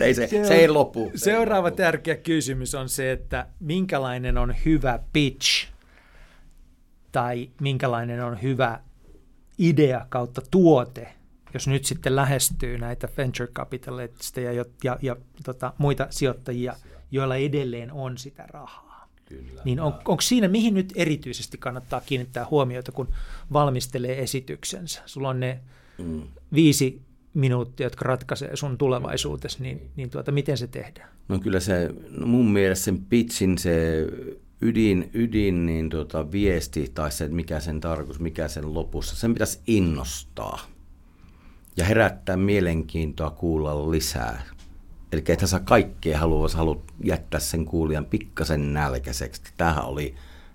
ei se, se ei lopu. Se seuraava ei lopu. tärkeä kysymys on se, että minkälainen on hyvä pitch tai minkälainen on hyvä idea kautta tuote, jos nyt sitten lähestyy näitä venture capitalisteja ja, ja, ja tota, muita sijoittajia, joilla edelleen on sitä rahaa. Kyllä. Niin on, onko siinä, mihin nyt erityisesti kannattaa kiinnittää huomiota, kun valmistelee esityksensä? Sulla on ne Mm. viisi minuuttia, jotka ratkaisee sun tulevaisuutesi, niin, niin tuota, miten se tehdään? No kyllä se, no mun mielestä sen pitchin se ydin, ydin niin tota, viesti tai se, että mikä sen tarkoitus, mikä sen lopussa, sen pitäisi innostaa ja herättää mielenkiintoa kuulla lisää. Eli että sä kaikkea haluat, haluat jättää sen kuulijan pikkasen nälkäiseksi. Tämähän oli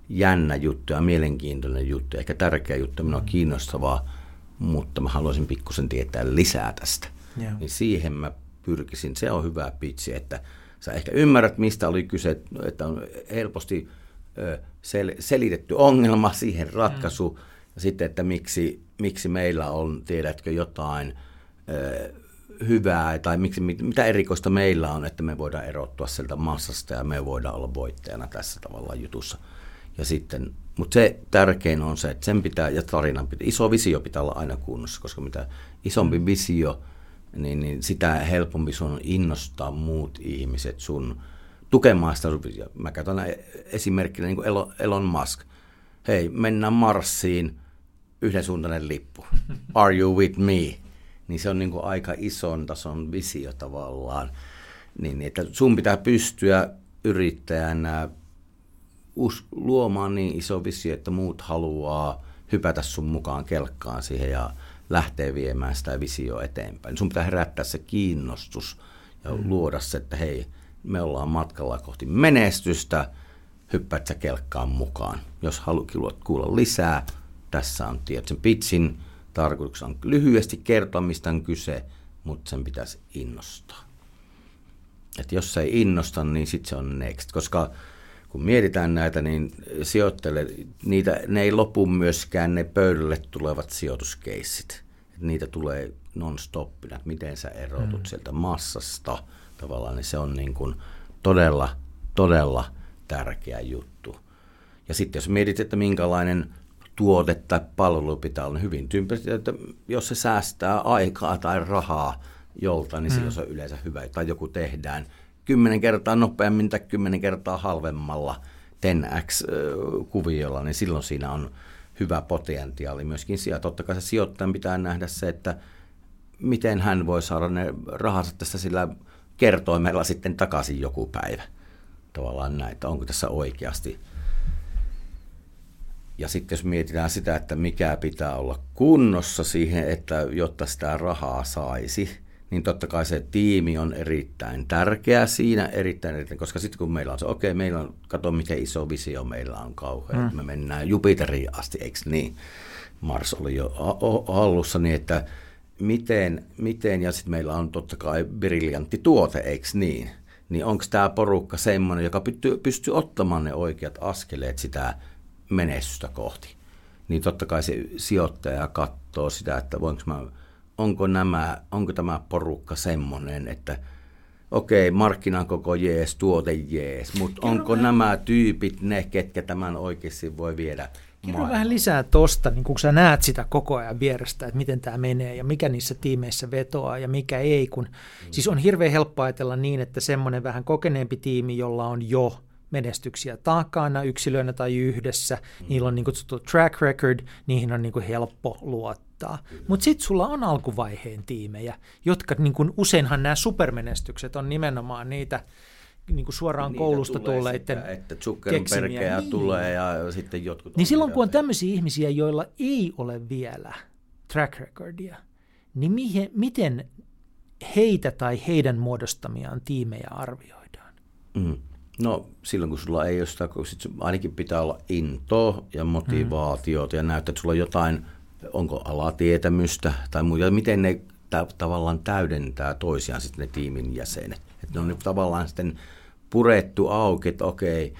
jännä juttu ja mielenkiintoinen juttu, ehkä tärkeä juttu, minua kiinnostavaa, mutta mä haluaisin pikkusen tietää lisää tästä. Joo. Niin siihen mä pyrkisin. Se on hyvä pitsi, että sä ehkä ymmärrät, mistä oli kyse, että on helposti sel- selitetty ongelma, siihen ratkaisu, mm. ja sitten, että miksi, miksi meillä on, tiedätkö, jotain ö, hyvää, tai miksi, mit- mitä erikoista meillä on, että me voidaan erottua sieltä massasta, ja me voidaan olla voittajana tässä tavalla jutussa. Ja sitten, mutta se tärkein on se, että sen pitää, ja tarinan pitää, iso visio pitää olla aina kunnossa, koska mitä isompi visio, niin, niin sitä helpompi sun on innostaa muut ihmiset sun tukemaan sitä. Mä käytän esimerkkinä niin kuin Elon, Elon Musk. Hei, mennään Marsiin, yhdensuuntainen lippu. Are you with me? Niin se on niin kuin aika ison tason visio tavallaan. Niin, niin, että sun pitää pystyä yrittäjänä us, luomaan niin iso visio, että muut haluaa hypätä sun mukaan kelkkaan siihen ja lähteä viemään sitä visioa eteenpäin. Sun pitää herättää se kiinnostus ja mm. luoda se, että hei, me ollaan matkalla kohti menestystä, hyppäät sä kelkkaan mukaan. Jos haluat kuulla lisää, tässä on sen pitsin tarkoituksena on lyhyesti kertoa, mistä on kyse, mutta sen pitäisi innostaa. Et jos se ei innosta, niin sitten se on next, koska kun mietitään näitä, niin sijoittajille, niitä, ne ei lopu myöskään ne pöydälle tulevat sijoituskeissit. Niitä tulee non-stoppina, että miten sä erotut mm. sieltä massasta tavallaan, niin se on niin kuin todella, todella tärkeä juttu. Ja sitten jos mietit, että minkälainen tuote tai palvelu pitää olla, niin hyvin tyyppisesti, että jos se säästää aikaa tai rahaa jolta, niin mm. silloin se on yleensä hyvä. Tai joku tehdään kymmenen kertaa nopeammin tai kymmenen kertaa halvemmalla 10x-kuviolla, niin silloin siinä on hyvä potentiaali myöskin siellä. Totta kai se sijoittajan pitää nähdä se, että miten hän voi saada ne rahansa tästä sillä kertoimella sitten takaisin joku päivä. Tavallaan näin, että onko tässä oikeasti. Ja sitten jos mietitään sitä, että mikä pitää olla kunnossa siihen, että jotta sitä rahaa saisi, niin totta kai se tiimi on erittäin tärkeä siinä, erittäin, erittäin koska sitten kun meillä on se, okei, okay, meillä on, kato miten iso visio meillä on kauhean, mm. että me mennään Jupiteriin asti, eikö niin? Mars oli jo hallussa, niin että miten, miten ja sitten meillä on totta kai briljantti tuote, eikö niin? Niin onko tämä porukka semmoinen, joka pystyy, pystyy ottamaan ne oikeat askeleet sitä menestystä kohti? Niin totta kai se sijoittaja katsoo sitä, että voinko mä onko, nämä, onko tämä porukka semmoinen, että okei, okay, markkinan koko jees, tuote jees, mutta onko vähän. nämä tyypit ne, ketkä tämän oikeasti voi viedä Kerro vähän lisää tosta, niin kun sä näet sitä koko ajan vierestä, että miten tämä menee ja mikä niissä tiimeissä vetoaa ja mikä ei. Kun, mm. Siis on hirveän helppo ajatella niin, että semmoinen vähän kokeneempi tiimi, jolla on jo menestyksiä takana yksilöinä tai yhdessä, niillä on niin kutsuttu track record, niihin on niin kuin helppo luottaa. Mutta sitten sulla on alkuvaiheen tiimejä, jotka niin kuin useinhan nämä supermenestykset on nimenomaan niitä, niin kuin suoraan Niitä koulusta tulee tulleiden sitä, Että Zuckerbergia Niin. tulee ja sitten jotkut... Niin silloin kun on tämmöisiä ihmisiä, joilla ei ole vielä track recordia, niin mihin, miten heitä tai heidän muodostamiaan tiimejä arvioidaan? Mm. No silloin kun sulla ei ole sitä, kun sit ainakin pitää olla into ja motivaatiota ja näyttää, että sulla on jotain, onko alatietämystä tai muuta, miten ne tä- tavallaan täydentää toisiaan sitten ne tiimin jäsenet. Että ne on nyt tavallaan sitten purettu auki, että okei,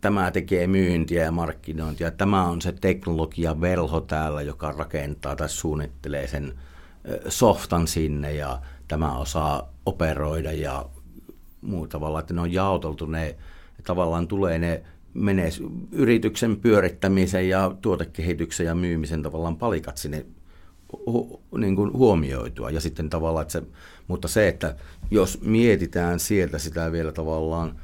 tämä tekee myyntiä ja markkinointia, tämä on se teknologia velho täällä, joka rakentaa tai suunnittelee sen softan sinne ja tämä osaa operoida ja muu tavalla, että ne on jaoteltu ne, tavallaan tulee ne menee yrityksen pyörittämisen ja tuotekehityksen ja myymisen tavallaan palikat sinne hu, niin kuin huomioitua. Ja sitten tavallaan, että se, mutta se, että jos mietitään sieltä sitä vielä tavallaan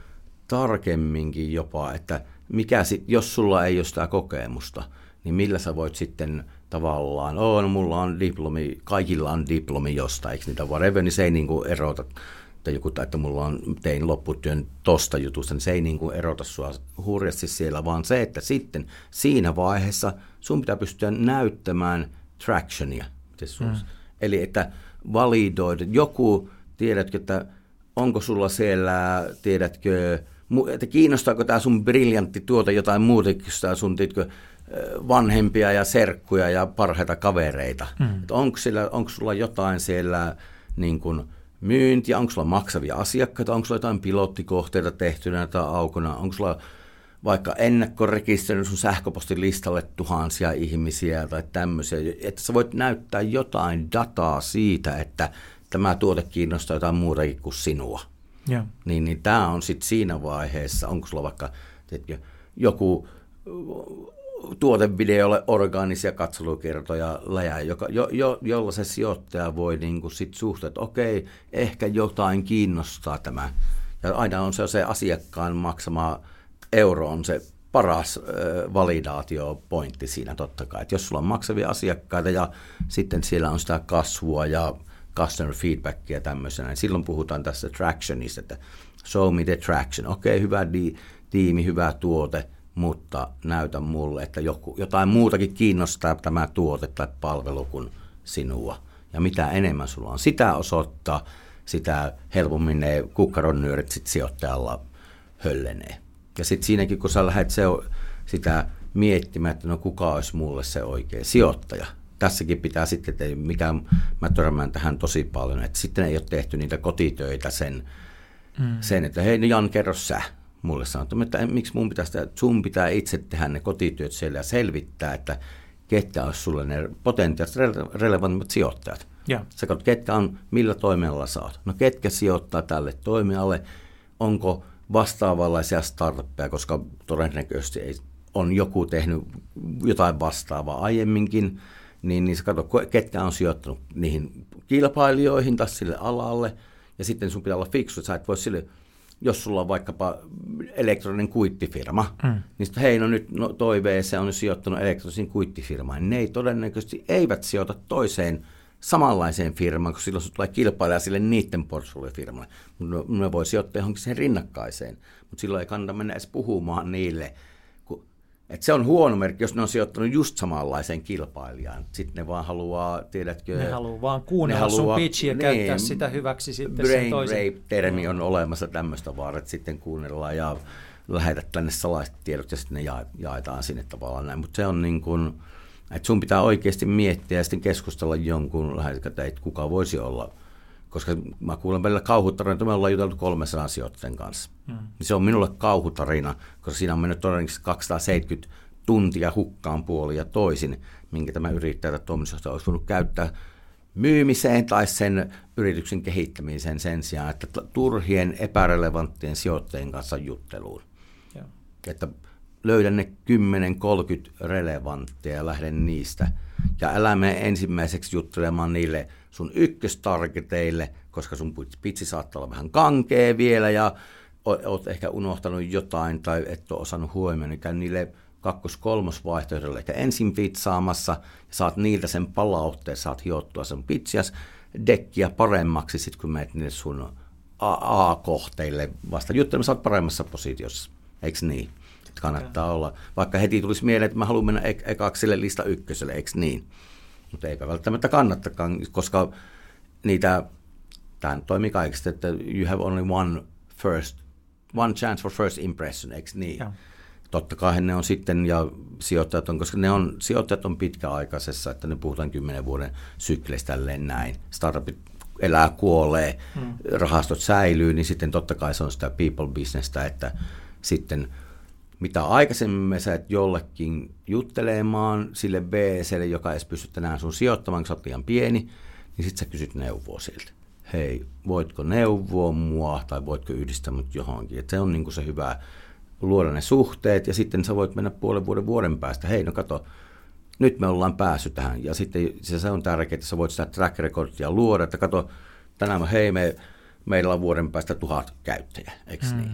tarkemminkin jopa, että mikä sit, jos sulla ei ole sitä kokemusta, niin millä sä voit sitten tavallaan, oh, no mulla on diplomi, kaikilla on diplomi jostain, eikö niitä whatever, niin se ei niin kuin erota, että joku, että mulla on, tein lopputyön tosta jutusta, niin se ei niin kuin erota sua hurjasti siellä, vaan se, että sitten siinä vaiheessa sun pitää pystyä näyttämään tractionia. Mm. Eli että validoida, joku, tiedätkö, että onko sulla siellä, tiedätkö, että kiinnostaako tämä sun briljantti tuote jotain muuta, sitä sun tiedätkö, vanhempia ja serkkuja ja parhaita kavereita. Mm. Että onko, siellä, onko sulla jotain siellä niin kuin myyntiä, onko sulla maksavia asiakkaita, onko sulla jotain pilottikohteita tehtynä tai aukona, onko sulla vaikka ennakkorekisteröinyt sun sähköpostilistalle tuhansia ihmisiä tai tämmöisiä, että sä voit näyttää jotain dataa siitä, että tämä tuote kiinnostaa jotain muutakin kuin sinua. Yeah. Niin, niin tämä on sitten siinä vaiheessa, onko sulla vaikka tiedätkö, joku tuotevideolle orgaanisia katselukertoja läjä, joka, jo, jo, jolla se sijoittaja voi niin kuin sit suhtaa, että okei, ehkä jotain kiinnostaa tämä. Ja aina on se, se asiakkaan maksama euro on se paras äh, validaatiopointti siinä totta kai. Että jos sulla on maksavia asiakkaita ja sitten siellä on sitä kasvua ja customer feedbackia tämmöisenä, niin silloin puhutaan tässä tractionista, että show me the traction. Okei, okay, hyvä di- tiimi, hyvä tuote, mutta näytä mulle, että joku, jotain muutakin kiinnostaa tämä tuote tai palvelu kuin sinua. Ja mitä enemmän sulla on sitä osoittaa, sitä helpommin ne kukkaronyörit sit sijoittajalla höllenee. Ja sitten siinäkin, kun sä lähdet se, sitä miettimään, että no kuka olisi mulle se oikea sijoittaja. Tässäkin pitää sitten, että mikä mä törmään tähän tosi paljon, että sitten ei ole tehty niitä kotitöitä sen, mm. sen että hei no Jan, kerro sä mulle sanottu, että miksi mun pitää sitä, sun pitää itse tehdä ne kotityöt siellä ja selvittää, että ketkä olisi sulle ne potentiaaliset relevantimmat sijoittajat. Yeah. Sä katsot, ketkä on, millä toimialalla saat. No ketkä sijoittaa tälle toimialalle, onko vastaavanlaisia startuppeja, koska todennäköisesti ei, on joku tehnyt jotain vastaavaa aiemminkin, niin, niin sä katsot, ketkä on sijoittanut niihin kilpailijoihin tai sille alalle, ja sitten sun pitää olla fiksu, että sä et voi sille, jos sulla on vaikkapa elektroninen kuittifirma, mm. niin sitten hei, no nyt no, toi VC on sijoittanut elektronisiin kuittifirmaan, ne ei todennäköisesti eivät sijoita toiseen samanlaiseen firmaan, kun silloin tulee kilpailija sille niiden portfoliofirmalle. Ne voi sijoittaa johonkin sen rinnakkaiseen, mutta silloin ei kannata mennä edes puhumaan niille. Että se on huono merkki, jos ne on sijoittanut just samanlaiseen kilpailijaan. Sitten ne vaan haluaa, tiedätkö... Ne haluaa vaan kuunnella ne haluaa, sun pitchiä ja niin, käyttää sitä hyväksi sitten brain sen toisen. rape-termi on olemassa tämmöistä vaan, että sitten kuunnellaan ja lähetät tänne salaiset tiedot ja sitten ne jaetaan sinne tavallaan näin. Mutta se on niin kuin että sun pitää oikeasti miettiä ja sitten keskustella jonkun lähetystä, että kuka voisi olla. Koska mä kuulen välillä kauhutarinoita, me ollaan juteltu 300 sijoittajan kanssa. Mm. Se on minulle kauhutarina, koska siinä on mennyt todennäköisesti 270 tuntia hukkaan puoli ja toisin, minkä tämä yrittäjä tai toimitusjohtaja olisi voinut käyttää myymiseen tai sen yrityksen kehittämiseen sen sijaan, että turhien epärelevanttien sijoittajien kanssa jutteluun. Yeah. Että löydän ne 10-30 relevantteja ja lähden niistä. Ja älä mene ensimmäiseksi juttelemaan niille sun ykköstargeteille, koska sun pitsi saattaa olla vähän kankea vielä ja oot ehkä unohtanut jotain tai et ole osannut huomioon, niin käy niille kakkos-kolmos vaihtoehdolle, ehkä ensin pitsaamassa ja saat niiltä sen palautteen, saat hiottua sen pitsias dekkiä paremmaksi, sit kun menet niille sun A-kohteille vasta juttelemassa, olet paremmassa positiossa, eikö niin? Kannattaa okay. olla. Vaikka heti tulisi mieleen, että mä haluan mennä ek- ekaksi sille lista ykköselle, eikö niin? Mutta eipä välttämättä kannattakaan, koska niitä, tämä toimii kaikista, että you have only one first, one chance for first impression, eikö niin? Ja. Totta kai ne on sitten, ja sijoittajat on, koska ne on, sijoittajat on pitkäaikaisessa, että ne puhutaan kymmenen vuoden sykleistä tälleen näin. Startupit elää, kuolee, hmm. rahastot säilyy, niin sitten totta kai se on sitä people businessta, että sitten mitä aikaisemmin me sä jollekin juttelemaan sille BClle, joka ei pysty tänään sun sijoittamaan, kun liian pieni, niin sitten sä kysyt neuvoa siltä. Hei, voitko neuvoa mua tai voitko yhdistää mut johonkin. Et se on niinku se hyvä luoda ne suhteet ja sitten sä voit mennä puolen vuoden vuoden päästä. Hei, no kato, nyt me ollaan päässyt tähän. Ja sitten se, se on tärkeää, että sä voit sitä track recordia luoda, että kato, tänään hei, me, meillä on vuoden päästä tuhat käyttäjää, eikö mm. niin?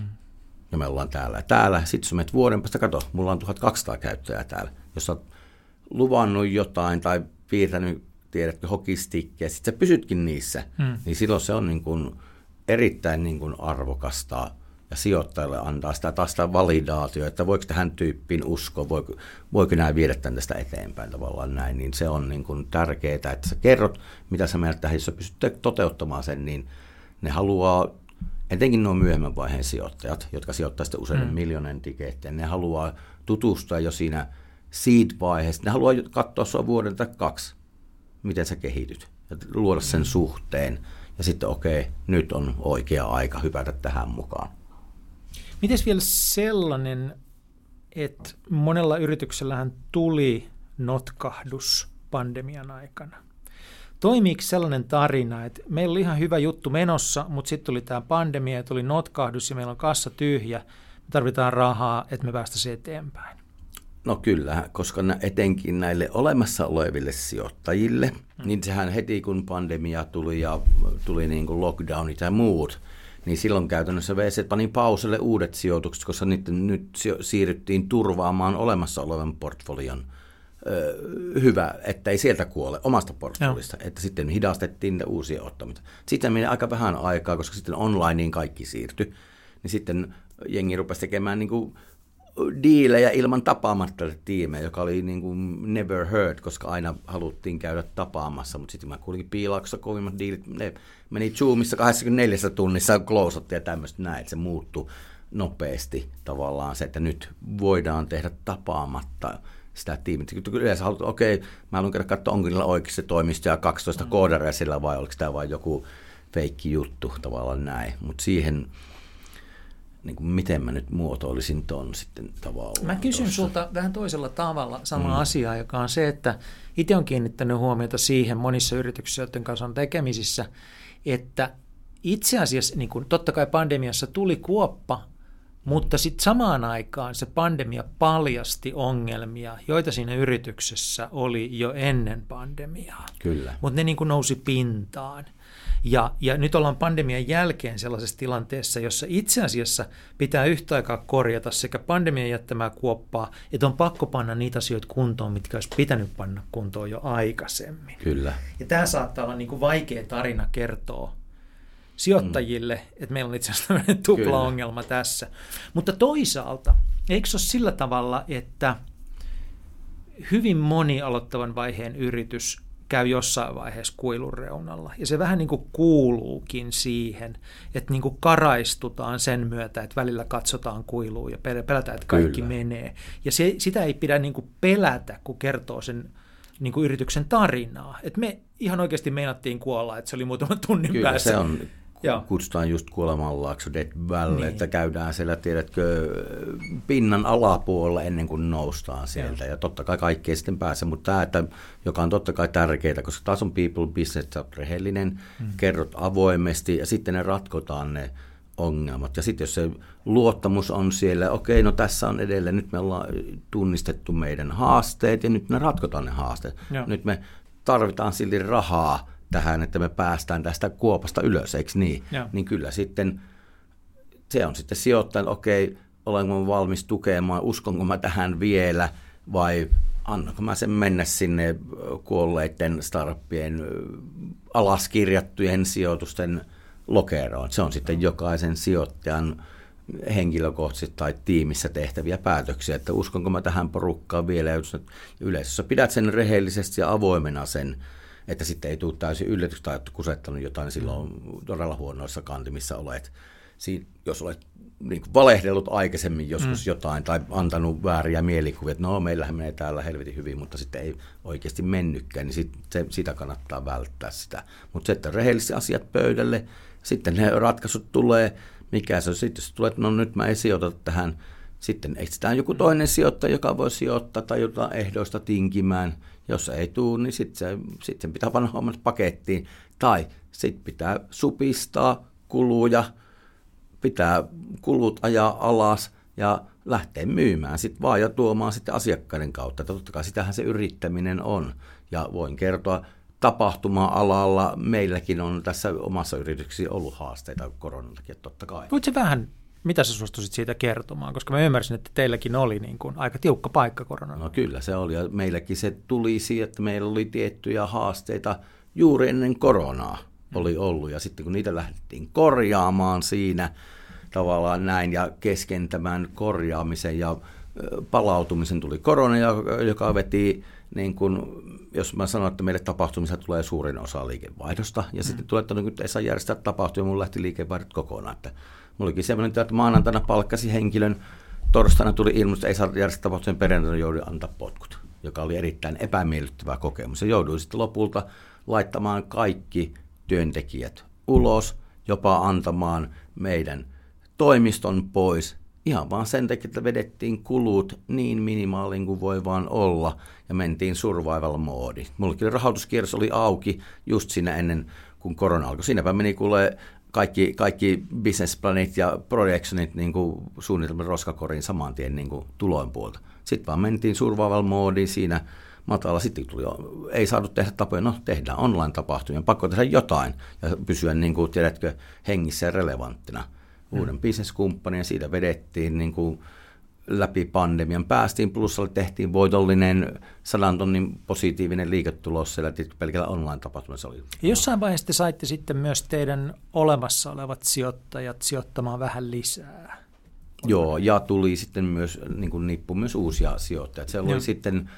Ja me ollaan täällä ja täällä. Sitten jos menet vuoden päästä, kato, mulla on 1200 käyttäjää täällä. Jos olet luvannut jotain tai piirtänyt, tiedätkö, hokistikkejä, sitten sä pysytkin niissä, hmm. niin silloin se on niin kuin erittäin niin kuin arvokasta ja sijoittajalle antaa sitä taas sitä validaatio, että voiko tähän tyyppiin uskoa, voiko, voiko näin viedä tämän tästä eteenpäin tavallaan näin, niin se on niin kuin tärkeää, että sä kerrot, mitä sä menet tähän, jos sä pystyt toteuttamaan sen, niin ne haluaa etenkin nuo myöhemmän vaiheen sijoittajat, jotka sijoittavat sitten useiden mm. miljoonan tikettejä, ne haluaa tutustua jo siinä seed-vaiheessa. Ne haluaa katsoa sinua vuoden tai kaksi, miten sä kehityt, ja luoda sen mm. suhteen. Ja sitten okei, okay, nyt on oikea aika hypätä tähän mukaan. Miten vielä sellainen, että monella yrityksellähän tuli notkahdus pandemian aikana? Toimiiko sellainen tarina, että meillä oli ihan hyvä juttu menossa, mutta sitten tuli tämä pandemia ja tuli notkahdus ja meillä on kassa tyhjä, me tarvitaan rahaa, että me päästäisiin eteenpäin? No kyllä, koska etenkin näille olemassa oleville sijoittajille, hmm. niin sehän heti kun pandemia tuli ja tuli niin kuin lockdownit ja muut, niin silloin käytännössä VC pani pauselle uudet sijoitukset, koska nyt, nyt siirryttiin turvaamaan olemassa olevan portfolion – hyvä, että ei sieltä kuole omasta portfolista, että sitten hidastettiin uusia ottamista. Sitten meni aika vähän aikaa, koska sitten onlineen kaikki siirtyi, niin sitten jengi rupesi tekemään niin kuin diilejä ilman tapaamatta tiimejä, joka oli niin kuin never heard, koska aina haluttiin käydä tapaamassa, mutta sitten mä kuulinkin piilauksessa kovimmat diilit, ne meni Zoomissa 24 tunnissa close ja tämmöistä näin, että se muuttui nopeasti tavallaan se, että nyt voidaan tehdä tapaamatta sitä tiimiä. Yleensä haluat, okei, okay, mä haluan käydä katsoa, onko niillä oikeasti toimisto ja 12 mm. koodaria sillä vai oliko tämä vain joku feikki juttu tavallaan näin. Mutta siihen, niin kuin miten mä nyt muotoilisin ton sitten tavallaan. Mä kysyn tossa. sulta vähän toisella tavalla sama mm. asia, joka on se, että itse on kiinnittänyt huomiota siihen monissa yrityksissä, joiden kanssa on tekemisissä, että itse asiassa, niin kuin totta kai pandemiassa tuli kuoppa mutta sitten samaan aikaan se pandemia paljasti ongelmia, joita siinä yrityksessä oli jo ennen pandemiaa. Kyllä. Mutta ne niin kuin nousi pintaan. Ja, ja nyt ollaan pandemian jälkeen sellaisessa tilanteessa, jossa itse asiassa pitää yhtä aikaa korjata sekä pandemian jättämää kuoppaa, että on pakko panna niitä asioita kuntoon, mitkä olisi pitänyt panna kuntoon jo aikaisemmin. Kyllä. Ja tämä saattaa olla niin kuin vaikea tarina kertoa sijoittajille, mm. että meillä on itse asiassa tämmöinen tupla ongelma tässä. Mutta toisaalta, eikö se ole sillä tavalla, että hyvin moni aloittavan vaiheen yritys käy jossain vaiheessa kuilun reunalla. Ja se vähän niin kuin kuuluukin siihen, että niin kuin karaistutaan sen myötä, että välillä katsotaan kuiluun ja pelätään, että kaikki Kyllä. menee. Ja se, sitä ei pidä niin kuin pelätä, kun kertoo sen niin kuin yrityksen tarinaa. Et me ihan oikeasti meinattiin kuolla, että se oli muutaman tunnin Kyllä, päässä. se on Joo. kutsutaan just kuolemanlaakso Dead Valley, niin. että käydään siellä, tiedätkö, pinnan alapuolella ennen kuin noustaan sieltä. Joo. Ja totta kai kaikki ei sitten pääse, mutta tämä, että, joka on totta kai tärkeää, koska taas on people business, sä rehellinen, hmm. kerrot avoimesti ja sitten ne ratkotaan ne ongelmat. Ja sitten jos se luottamus on siellä, okei, no tässä on edelleen, nyt me ollaan tunnistettu meidän haasteet ja nyt me ratkotaan ne haasteet. Joo. Nyt me tarvitaan silti rahaa tähän, että me päästään tästä kuopasta ylös, eikö niin? Ja. Niin kyllä sitten se on sitten sijoittajan, okei, olenko valmis tukemaan, uskonko mä tähän vielä vai annanko mä sen mennä sinne kuolleiden startuppien alaskirjattujen sijoitusten lokeroon. Se on sitten jokaisen sijoittajan henkilökohtaisesti tai tiimissä tehtäviä päätöksiä, että uskonko mä tähän porukkaan vielä, ja yleisössä pidät sen rehellisesti ja avoimena sen, että sitten ei tule täysin yllätys tai kusettanut jotain silloin todella huonoissa kantimissa olet. Siin, jos olet niin kuin valehdellut aikaisemmin joskus mm. jotain tai antanut vääriä mielikuvia, että no meillähän menee täällä helvetin hyvin, mutta sitten ei oikeasti mennytkään, niin sit, se, sitä kannattaa välttää sitä. Mutta se, että rehellisesti asiat pöydälle, sitten ne ratkaisut tulee, mikä se on sitten, jos tulee, että no nyt mä ei sijoita tähän, sitten etsitään joku toinen sijoittaja, joka voi sijoittaa tai jotain ehdoista tinkimään. Jos ei tule, niin sitten se, sit sen pitää panna hommat pakettiin. Tai sitten pitää supistaa kuluja, pitää kulut ajaa alas ja lähteä myymään sitten vaan ja tuomaan sitten asiakkaiden kautta. Totta kai sitähän se yrittäminen on. Ja voin kertoa, tapahtuma-alalla meilläkin on tässä omassa yrityksessä ollut haasteita koronan takia, totta kai. Voitko vähän, mitä sä suostuisit siitä kertomaan? Koska mä ymmärsin, että teilläkin oli niin kuin aika tiukka paikka koronan. No kyllä se oli, ja meilläkin se tuli siihen, että meillä oli tiettyjä haasteita juuri ennen koronaa oli ollut, ja sitten kun niitä lähdettiin korjaamaan siinä tavallaan näin, ja keskentämään korjaamisen ja palautumisen tuli korona, joka veti niin kuin, jos mä sanon, että meille tapahtumissa tulee suurin osa liikevaihdosta, ja mm. sitten tulee, että no, nyt ei saa järjestää tapahtumia, mun lähti liikevaihdot kokonaan. Että mulla olikin semmoinen, että maanantaina palkkasi henkilön, torstaina tuli ilmoitus, että ei saa järjestää tapahtumia, perjantaina joudui antaa potkut, joka oli erittäin epämiellyttävä kokemus. Ja jouduin sitten lopulta laittamaan kaikki työntekijät ulos, jopa antamaan meidän toimiston pois Ihan vaan sen takia, että vedettiin kulut niin minimaalin kuin voi vaan olla ja mentiin survival moodi. Mullakin rahoituskierros oli auki just siinä ennen kuin korona alkoi. Siinäpä meni kuule kaikki, kaikki businessplanit ja projectionit niin kuin suunnitelman roskakoriin saman tien niin kuin tuloin puolta. Sitten vaan mentiin survival moodiin siinä matala. Sitten tuli, ei saatu tehdä tapoja, no tehdään online-tapahtumia, pakko tehdä jotain ja pysyä niin kuin, tiedätkö, hengissä ja relevanttina – uuden mm. bisneskumppanin ja siitä vedettiin niin kuin läpi pandemian. Päästiin plussalle, tehtiin voitollinen sadan tonnin positiivinen liiketulos siellä pelkällä online-tapahtumassa oli. Jossain vaiheessa te saitte sitten myös teidän olemassa olevat sijoittajat sijoittamaan vähän lisää. Joo, ja tuli sitten myös niin kuin nippu myös uusia sijoittajia. Se oli Joo. sitten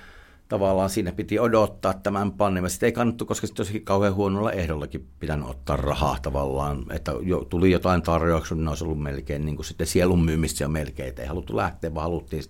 tavallaan siinä piti odottaa tämän pandemian. Sitten ei kannattu, koska sitten olisikin kauhean huonolla ehdollakin pitänyt ottaa rahaa tavallaan. Että jo, tuli jotain tarjouksia, niin ne olisi ollut melkein niin kuin sitten sielun myymistä ja melkein. Että ei haluttu lähteä, vaan haluttiin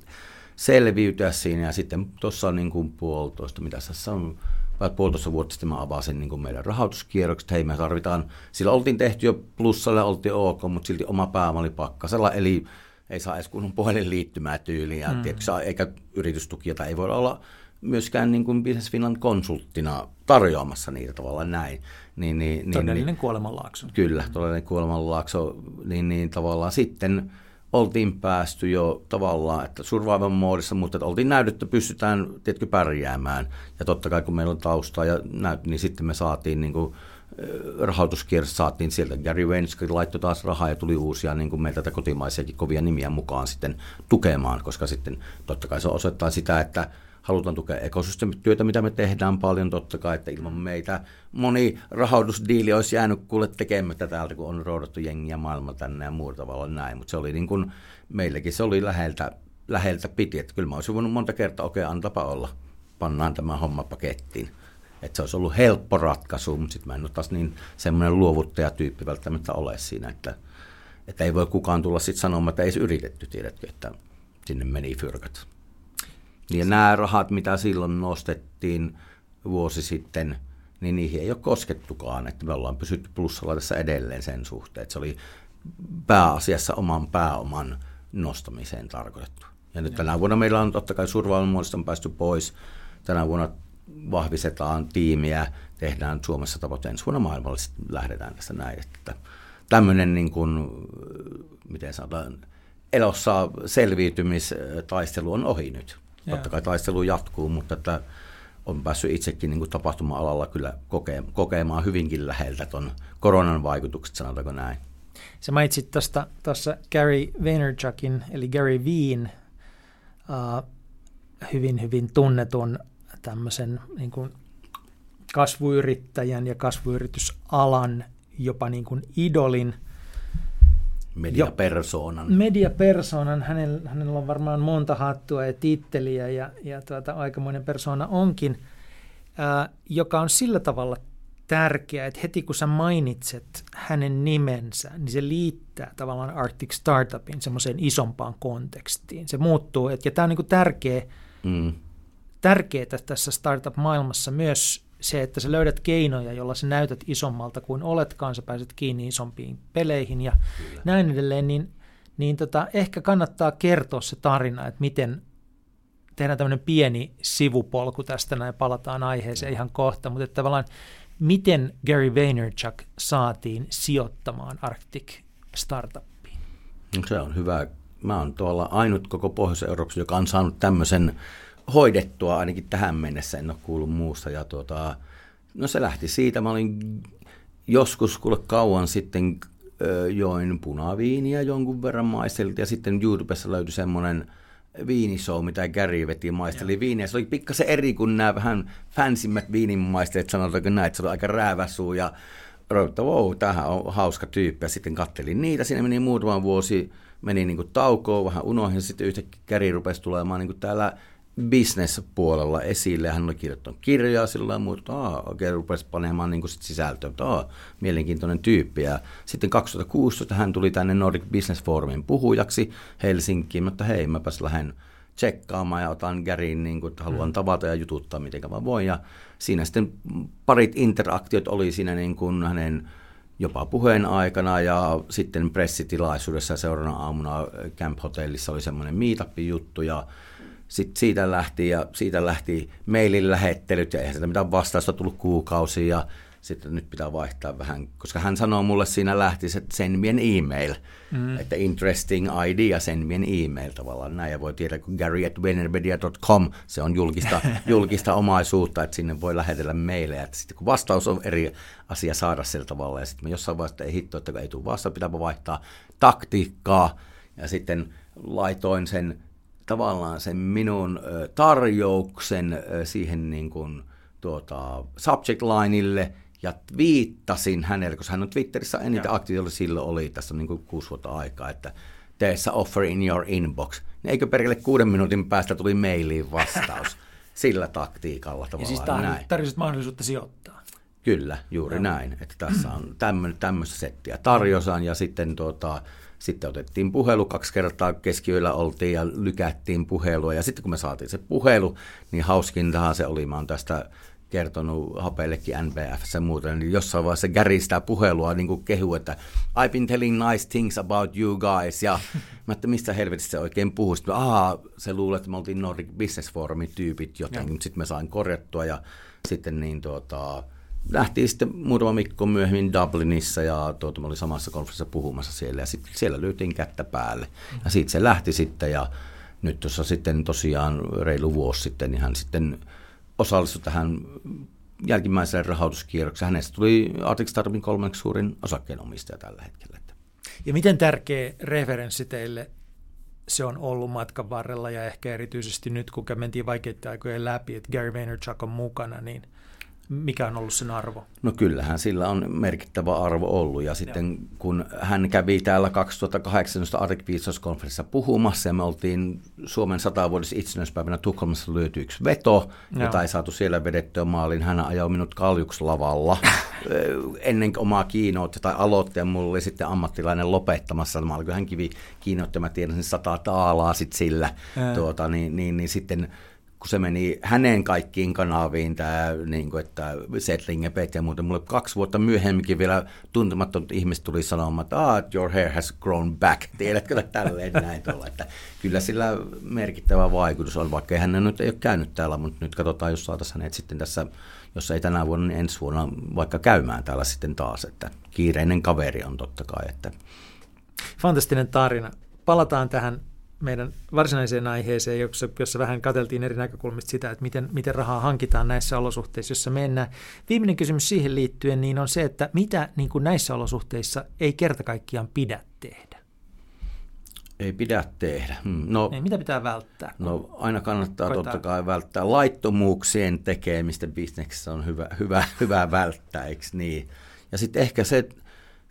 selviytyä siinä. Ja sitten tuossa niin kuin puolitoista, mitä tässä on, vai puolitoista vuotta sitten mä avasin niin kuin meidän rahoituskierrokset. Hei, me tarvitaan, sillä oltiin tehty jo plussalle, oltiin ok, mutta silti oma pääoma oli pakkasella. Eli ei saa edes kunnon liittymää tyyliin, ja mm. tietysti, eikä yritystukia, tai ei voi olla myöskään niin kuin Business Finland konsulttina tarjoamassa niitä tavallaan näin. Niin, niin, niin, todellinen niin, kuolemanlaakso. Kyllä, todellinen kuolemanlaakso. Niin, niin tavallaan sitten oltiin päästy jo tavallaan, että survival moodissa, mutta että oltiin näytetty, että pystytään tietkö pärjäämään. Ja totta kai kun meillä on taustaa ja näyt, niin sitten me saatiin niin kuin, rahoituskierros saatiin sieltä. Gary Vaynerchuk laittoi taas rahaa ja tuli uusia niin kuin meiltä kotimaisiakin kovia nimiä mukaan sitten tukemaan, koska sitten totta kai se osoittaa sitä, että halutaan tukea ekosysteemityötä, mitä me tehdään paljon totta kai, että ilman meitä moni rahoitusdiili olisi jäänyt kuule tekemättä täältä, kun on roudattu jengiä maailma tänne ja muuta tavalla näin, mutta se oli niin kuin, meillekin se oli läheltä, läheltä piti, että kyllä mä olisin voinut monta kertaa, okei, okay, antapa olla, pannaan tämä homma pakettiin. Että se olisi ollut helppo ratkaisu, mutta sitten mä en ole taas niin semmoinen luovuttajatyyppi välttämättä ole siinä, että, että ei voi kukaan tulla sitten sanomaan, että ei se yritetty, tiedätkö, että sinne meni fyrkat. Ja nämä rahat, mitä silloin nostettiin vuosi sitten, niin niihin ei ole koskettukaan. Että me ollaan pysytty plussalla tässä edelleen sen suhteen. Että se oli pääasiassa oman pääoman nostamiseen tarkoitettu. Ja nyt tänä vuonna meillä on totta kai survival päästy pois. Tänä vuonna vahvistetaan tiimiä, tehdään Suomessa tavoitteen ensi vuonna maailmalle, sitten lähdetään tästä näin. Että tämmöinen, niin kuin, miten sanotaan, elossa selviytymistaistelu on ohi nyt. Totta kai taistelu jatkuu, mutta että on päässyt itsekin niin kuin tapahtuma-alalla kyllä koke- kokemaan hyvinkin läheltä tuon koronan vaikutukset, sanotaanko näin. Se mainitsit tuossa Gary Vaynerchukin, eli Gary Veen, uh, hyvin hyvin tunnetun tämmöisen niin kuin kasvuyrittäjän ja kasvuyritysalan jopa niin kuin idolin. Mediapersoonan. Mediapersoonan. Hänellä, hänellä on varmaan monta hattua ja titteliä ja, ja tuota, aikamoinen persoona onkin, ää, joka on sillä tavalla tärkeä, että heti kun sä mainitset hänen nimensä, niin se liittää tavallaan Arctic Startupin semmoiseen isompaan kontekstiin. Se muuttuu, et, ja tämä on niin tärkeä, mm. tärkeää tässä startup-maailmassa myös se, että sä löydät keinoja, jolla sä näytät isommalta kuin oletkaan, sä pääset kiinni isompiin peleihin ja Kyllä. näin edelleen, niin, niin tota, ehkä kannattaa kertoa se tarina, että miten tehdään tämmöinen pieni sivupolku tästä, näin palataan aiheeseen ihan kohta, mutta että tavallaan miten Gary Vaynerchuk saatiin sijoittamaan Arctic Startupiin? No se on hyvä. Mä oon tuolla ainut koko Pohjois-Euroopassa, joka on saanut tämmöisen hoidettua ainakin tähän mennessä, en ole kuullut muusta. Ja tuota, no se lähti siitä, mä olin joskus kuule kauan sitten join punaviiniä jonkun verran maisteltiin ja sitten YouTubessa löytyi semmoinen – viinishow, mitä Gary veti maisteli ja. viiniä. Se oli pikkasen eri kuin nämä vähän fansimmät viininmaisteet, sanotaanko näin, että se oli aika rääväsuu ja että wow, tämähän on hauska tyyppi. Ja sitten kattelin niitä, siinä meni muutama vuosi, meni niin kuin taukoon, vähän unohdin, sitten yhtäkkiä Gary rupesi tulemaan niin kuin täällä business-puolella esille. Hän oli kirjoittanut kirjaa sillä ja muuta, aa, oikein rupesi panemaan niin sit sisältöä, että aa, mielenkiintoinen tyyppi. Ja sitten 2016 hän tuli tänne Nordic Business Forumin puhujaksi Helsinkiin, mutta hei, mäpäs lähden tsekkaamaan ja otan Garin, niin kuin, että haluan mm. tavata ja jututtaa miten mä voin. Ja siinä sitten parit interaktiot oli siinä niin kuin hänen jopa puheen aikana ja sitten pressitilaisuudessa seuraavana aamuna Camp Hotellissa oli semmoinen meetup-juttu ja sitten siitä lähti ja siitä lähti mailin lähettelyt ja eihän sitä mitään vastausta tullut kuukausia ja sitten nyt pitää vaihtaa vähän, koska hän sanoo mulle siinä lähti se an email, mm. että interesting idea, an email tavallaan näin, ja voi tietää, kun Gary at se on julkista, julkista omaisuutta, että sinne voi lähetellä meille, että sitten kun vastaus on eri asia saada sillä tavalla, ja sitten me jossain vaiheessa, ei hitto, että ei tule vasta, pitääpä vaihtaa taktiikkaa, ja sitten laitoin sen tavallaan sen minun tarjouksen siihen niin kuin, tuota, subject lineille ja viittasin hänelle, koska hän on Twitterissä eniten aktiivisesti silloin oli, tässä on niin kuin kuusi vuotta aikaa, että a offer in your inbox. Niin eikö perkele kuuden minuutin päästä tuli mailiin vastaus sillä taktiikalla tavallaan. Ja siis näin. tarjosit mahdollisuutta sijoittaa. Kyllä, juuri Joo. näin. Että tässä on tämmöistä settiä tarjosan ja sitten tuota, sitten otettiin puhelu, kaksi kertaa keskiyöllä oltiin ja lykättiin puhelua. Ja sitten kun me saatiin se puhelu, niin hauskintahan se oli. Mä oon tästä kertonut Hapeillekin NBF ja muuten, niin jossain vaiheessa Gary sitä puhelua niin kuin kehu, että I've been telling nice things about you guys, ja mä että mistä helvetistä se oikein puhuu, sitten Aa, se luulee, että me oltiin Nordic Business Forumin tyypit jotenkin, mutta sitten mä sain korjattua, ja sitten niin tuota, lähtiin sitten muutama mikko myöhemmin Dublinissa ja tuota, olin samassa konferenssissa puhumassa siellä ja sitten siellä löytiin kättä päälle. Ja siitä se lähti sitten ja nyt tuossa sitten tosiaan reilu vuosi sitten, niin hän sitten osallistui tähän jälkimmäiselle rahoituskierrokseen. Hänestä tuli Arctic Startupin kolmanneksi suurin osakkeenomistaja tällä hetkellä. Ja miten tärkeä referenssi teille se on ollut matkan varrella ja ehkä erityisesti nyt, kun mentiin vaikeita aikojen läpi, että Gary Vaynerchuk on mukana, niin – mikä on ollut sen arvo? No kyllähän sillä on merkittävä arvo ollut ja sitten Joo. kun hän kävi täällä 2018 Arctic konferenssissa puhumassa ja me oltiin Suomen satavuotis itsenäispäivänä Tukholmassa löytyi yksi veto, Joo. jota ei saatu siellä vedettyä maaliin. Hän ajoi minut kaljukselavalla ennen omaa kiinnoutta tai aloitti ja mulla oli sitten ammattilainen lopettamassa. Mä olin hän kivi kiinnoitti, mä tiedän sen sata taalaa sitten sillä, tuota, niin, niin, niin sitten kun se meni hänen kaikkiin kanaviin, tämä, niin kuin, että settling ja muuten. Mulle kaksi vuotta myöhemminkin vielä tuntemattomat ihmiset tuli sanomaan, että ah, your hair has grown back. Tiedätkö tälleen näin tuolla. Että kyllä sillä merkittävä vaikutus on, vaikka hän nyt ei ole käynyt täällä, mutta nyt katsotaan, jos saataisiin hänet sitten tässä, jos ei tänä vuonna, niin ensi vuonna vaikka käymään täällä sitten taas. Että kiireinen kaveri on totta kai. Että. Fantastinen tarina. Palataan tähän meidän varsinaiseen aiheeseen, jossa, jossa vähän katseltiin eri näkökulmista sitä, että miten, miten rahaa hankitaan näissä olosuhteissa, jossa mennään. Viimeinen kysymys siihen liittyen niin on se, että mitä niin kuin näissä olosuhteissa ei kerta kaikkiaan pidä tehdä? Ei pidä tehdä. Hmm. No, ei, mitä pitää välttää? No aina kannattaa koittaa... totta kai välttää. Laittomuuksien tekemistä bisneksessä on hyvä, hyvä, hyvä välttää, eikö niin? Ja sitten ehkä se,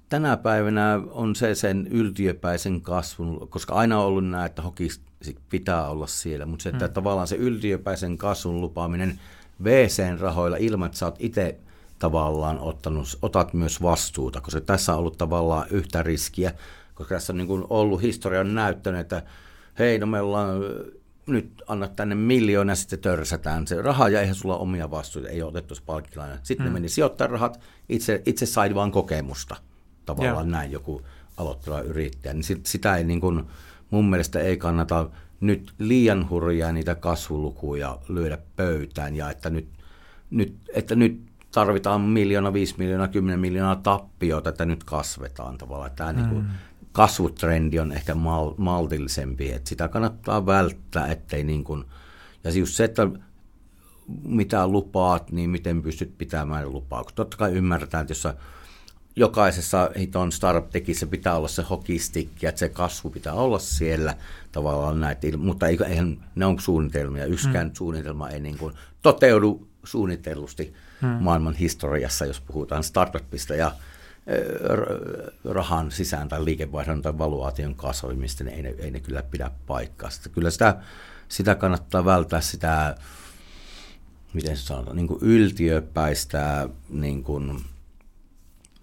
tänä päivänä on se sen yltiöpäisen kasvun, koska aina on ollut näin, että hokis pitää olla siellä, mutta se, että mm. tavallaan se yltiöpäisen kasvun lupaaminen VC-rahoilla ilman, että sä oot itse tavallaan ottanut, otat myös vastuuta, koska tässä on ollut tavallaan yhtä riskiä, koska tässä on niin kuin ollut historian näyttänyt, että hei, no me ollaan nyt annat tänne miljoona, sitten törsätään se raha ja eihän sulla omia vastuita, ei ole otettu palkkilaina. Sitten mm. ne meni sijoittaa rahat, itse, itse sai vaan kokemusta, tavallaan Joo. näin joku aloittava yrittäjä. Niin sitä ei niin kuin, mun mielestä ei kannata nyt liian hurjaa niitä kasvulukuja lyödä pöytään ja että nyt, nyt, että nyt tarvitaan miljoona, viisi miljoonaa, kymmenen miljoonaa tappiota, että nyt kasvetaan tavallaan. Tämä mm. niin kuin, kasvutrendi on ehkä mal, maltillisempi, että sitä kannattaa välttää, ettei niin kuin, ja just se, että mitä lupaat, niin miten pystyt pitämään lupaukset. Totta kai ymmärretään, että jos jokaisessa hiton startup-tekissä pitää olla se hokistikki, että se kasvu pitää olla siellä tavallaan näitä, mutta eihän, ne on suunnitelmia. Yksikään mm. suunnitelma ei niin kuin toteudu suunnitellusti mm. maailman historiassa, jos puhutaan startupista ja rahan sisään tai liikevaihdon tai valuaation kasvamista, niin ei ne, ei ne kyllä pidä paikkaa. Sitten kyllä sitä, sitä kannattaa välttää sitä, miten se sanotaan, niin kuin yltiöpäistä niin kuin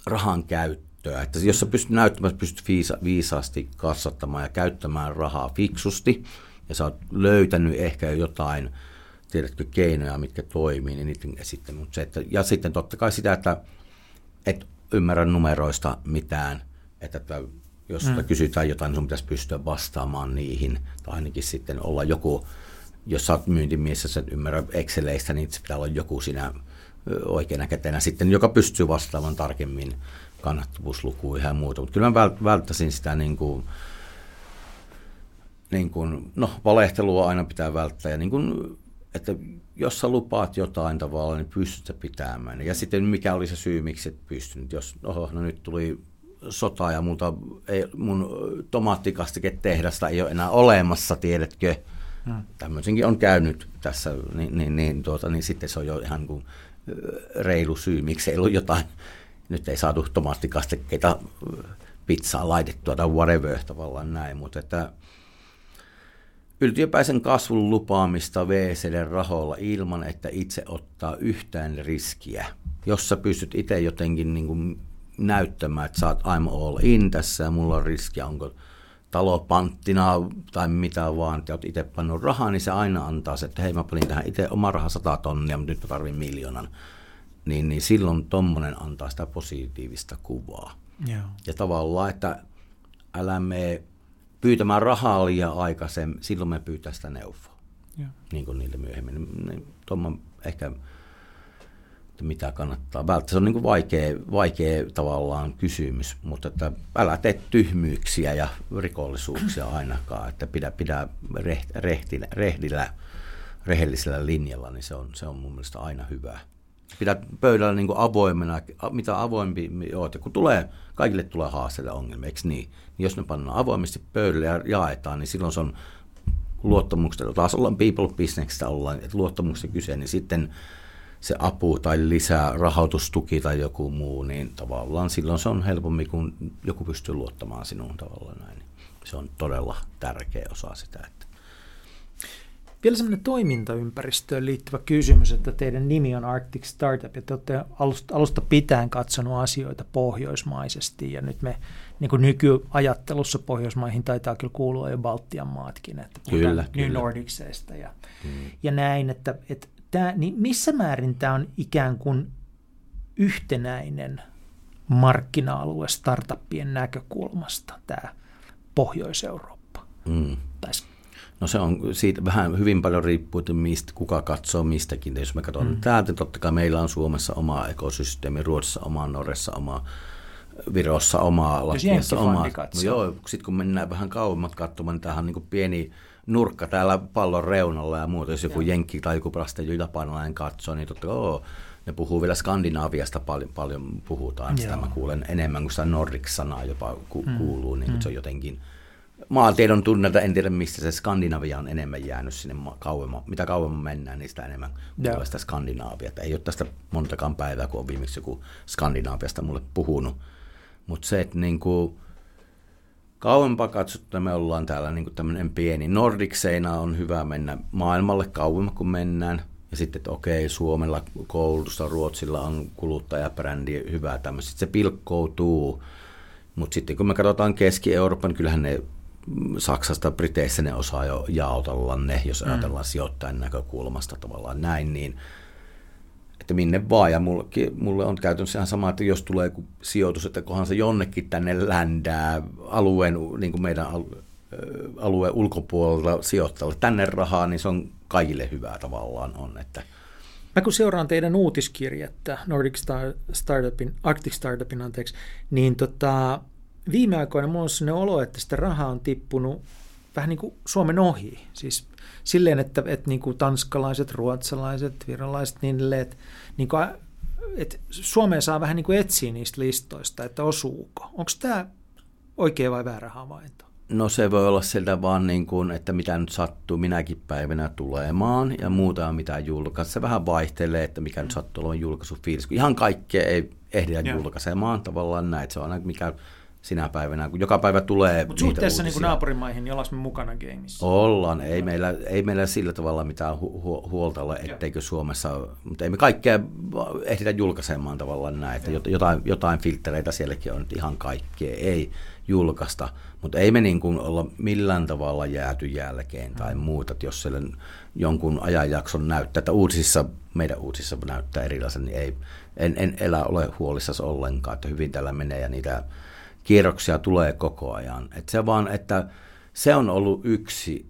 rahan käyttöä. Että jos sä pystyt näyttämään, että pystyt viisa, viisaasti kasvattamaan ja käyttämään rahaa fiksusti, ja sä oot löytänyt ehkä jotain, tiedätkö, keinoja, mitkä toimii, niin niiden sitten, mutta se, että, ja sitten totta kai sitä, että, että ymmärrä numeroista mitään, että, että jos mm. kysytään jotain, niin sun pitäisi pystyä vastaamaan niihin, tai ainakin sitten olla joku, jos sä oot myyntimies ja sä ymmärrä Exceleistä, niin se pitää olla joku siinä oikeana kätenä sitten, joka pystyy vastaamaan tarkemmin kannattavuuslukuihin ja muuta. Mutta kyllä mä välttäisin sitä niin kuin, niin kuin, no valehtelua aina pitää välttää ja niin kuin, että jos sä lupaat jotain tavallaan, niin pystyt pitämään. Ja sitten mikä oli se syy, miksi et pystynyt. Jos oho, no nyt tuli sota ja multa ei, mun tehdasta ei ole enää olemassa, tiedätkö? Hmm. Tämmöisenkin on käynyt tässä, niin, niin, niin, tuota, niin sitten se on jo ihan kuin reilu syy, miksi ei ollut jotain, nyt ei saatu tomaattikastikkeita pizzaa laitettua tai whatever tavallaan näin, mutta että yltiöpäisen kasvun lupaamista VCD rahoilla ilman, että itse ottaa yhtään riskiä. Jos sä pystyt itse jotenkin niin kuin näyttämään, että sä oot I'm all in tässä ja mulla on riskiä, onko talo panttina tai mitä vaan, että oot itse pannut rahaa, niin se aina antaa se, että hei mä panin tähän itse oma raha 100 tonnia, mutta nyt mä tarvin miljoonan. Niin, niin silloin tommonen antaa sitä positiivista kuvaa. Yeah. Ja tavallaan, että älä mene pyytämään rahaa liian aikaisemmin, silloin me pyytää sitä neuvoa. Yeah. Niin kuin niille myöhemmin. Niin, niin tuommo ehkä, että mitä kannattaa välttää. Se on niin kuin vaikea, vaikea tavallaan kysymys, mutta että älä tee tyhmyyksiä ja rikollisuuksia ainakaan. Että pidä, pidä rehtillä, rehdillä, rehellisellä linjalla, niin se on, se on mun mielestä aina hyvä pidät pöydällä niin kuin avoimena, mitä avoimpi oot. Kun tulee, kaikille tulee haasteita ongelmia, eikö niin? niin? Jos ne pannaan avoimesti pöydälle ja jaetaan, niin silloin se on luottamuksesta, taas ollaan people businessista ollaan, että luottamuksesta kyse, niin sitten se apu tai lisää rahoitustuki tai joku muu, niin tavallaan silloin se on helpommin, kun joku pystyy luottamaan sinuun tavallaan näin. Se on todella tärkeä osa sitä, että vielä semmoinen toimintaympäristöön liittyvä kysymys, että teidän nimi on Arctic Startup ja te olette alusta, alusta pitäen katsonut asioita pohjoismaisesti ja nyt me niin kuin nykyajattelussa Pohjoismaihin taitaa kyllä kuulua jo Baltian maatkin, että kyllä, New kyllä. Nordicseista ja, hmm. ja näin, että, että tämä, niin missä määrin tämä on ikään kuin yhtenäinen markkina-alue startuppien näkökulmasta, tämä Pohjois-Eurooppa? Mm. Tai No se on siitä vähän hyvin paljon riippuu, että mistä, kuka katsoo mistäkin. Jos me katsomme mm. täältä, totta kai meillä on Suomessa oma ekosysteemi, Ruotsissa oma, Norjassa oma, Virossa oma, Latviassa oma. No joo, sitten kun mennään vähän kauemmat katsomaan, niin tämähän on niin pieni nurkka täällä pallon reunalla ja muuta. Jos joku ja. jenkki tai joku praste japanilainen katsoo, niin totta kai ne puhuu vielä Skandinaaviasta paljon, paljon puhutaan. Sitä mä kuulen enemmän kuin sitä Nordic-sanaa jopa ku, mm. kuuluu, niin mm. se on jotenkin – maantiedon tunnelta, en tiedä mistä se Skandinavia on enemmän jäänyt sinne kauemman. Mitä kauemman mennään, niin sitä enemmän kuulee sitä Skandinaavia. Että ei ole tästä montakaan päivää, kun on viimeksi joku Skandinaaviasta mulle puhunut. Mutta se, että niin kuin, kauempaa katsottuna me ollaan täällä niin kuin tämmöinen pieni. Nordikseina on hyvä mennä maailmalle kauemmin kuin mennään. Ja sitten, että okei, Suomella koulutusta, Ruotsilla on kuluttajabrändi hyvä tämmöistä. Sitten se pilkkoutuu. Mutta sitten kun me katsotaan Keski-Euroopan, niin kyllähän ne Saksasta, Briteissä ne osaa jo jaotella ne, jos mm. ajatellaan sijoittajan näkökulmasta tavallaan näin, niin että minne vaan. Ja mulle, mulle on käytännössä ihan sama, että jos tulee sijoitus, että kohan se jonnekin tänne ländää alueen, niin kuin meidän alueen ulkopuolelta sijoittajalle tänne rahaa, niin se on kaikille hyvää tavallaan on. Että Mä kun seuraan teidän uutiskirjettä Nordic Star, Startupin, Arctic Startupin anteeksi, niin tota, viime aikoina mulla on sellainen olo, että sitä rahaa on tippunut vähän niin kuin Suomen ohi. Siis silleen, että, että niin kuin tanskalaiset, ruotsalaiset, virolaiset, niin edelleen, että, niin kuin, että Suomeen saa vähän niin kuin etsiä niistä listoista, että osuuko. Onko tämä oikea vai väärä havainto? No se voi olla sieltä vaan niin kuin, että mitä nyt sattuu minäkin päivänä tulemaan ja muuta mitä julkaista. Se vähän vaihtelee, että mikä nyt sattuu olemaan julkaisufiilis. Ihan kaikkea ei ehditä julkaisemaan tavallaan näin. Se on aina mikä sinä päivänä, kun joka päivä tulee Mutta suhteessa niin kuin naapurimaihin, niin ollaanko me mukana gameissa? Ollaan, ei meillä, ei meillä sillä tavalla mitään hu- huolta ole, etteikö Suomessa, mutta ei me kaikkea ehditä julkaisemaan tavallaan näin, että jotain, jotain filtreitä sielläkin on, että ihan kaikkea ei julkaista, mutta ei me niin kuin olla millään tavalla jääty jälkeen tai mm. muuta, että jos siellä jonkun ajanjakson näyttää, että uutisissa, meidän uutisissa näyttää erilaisen, niin ei, en, en elä ole huolissasi ollenkaan, että hyvin tällä menee ja niitä kierroksia tulee koko ajan. Et se vaan, että se on ollut yksi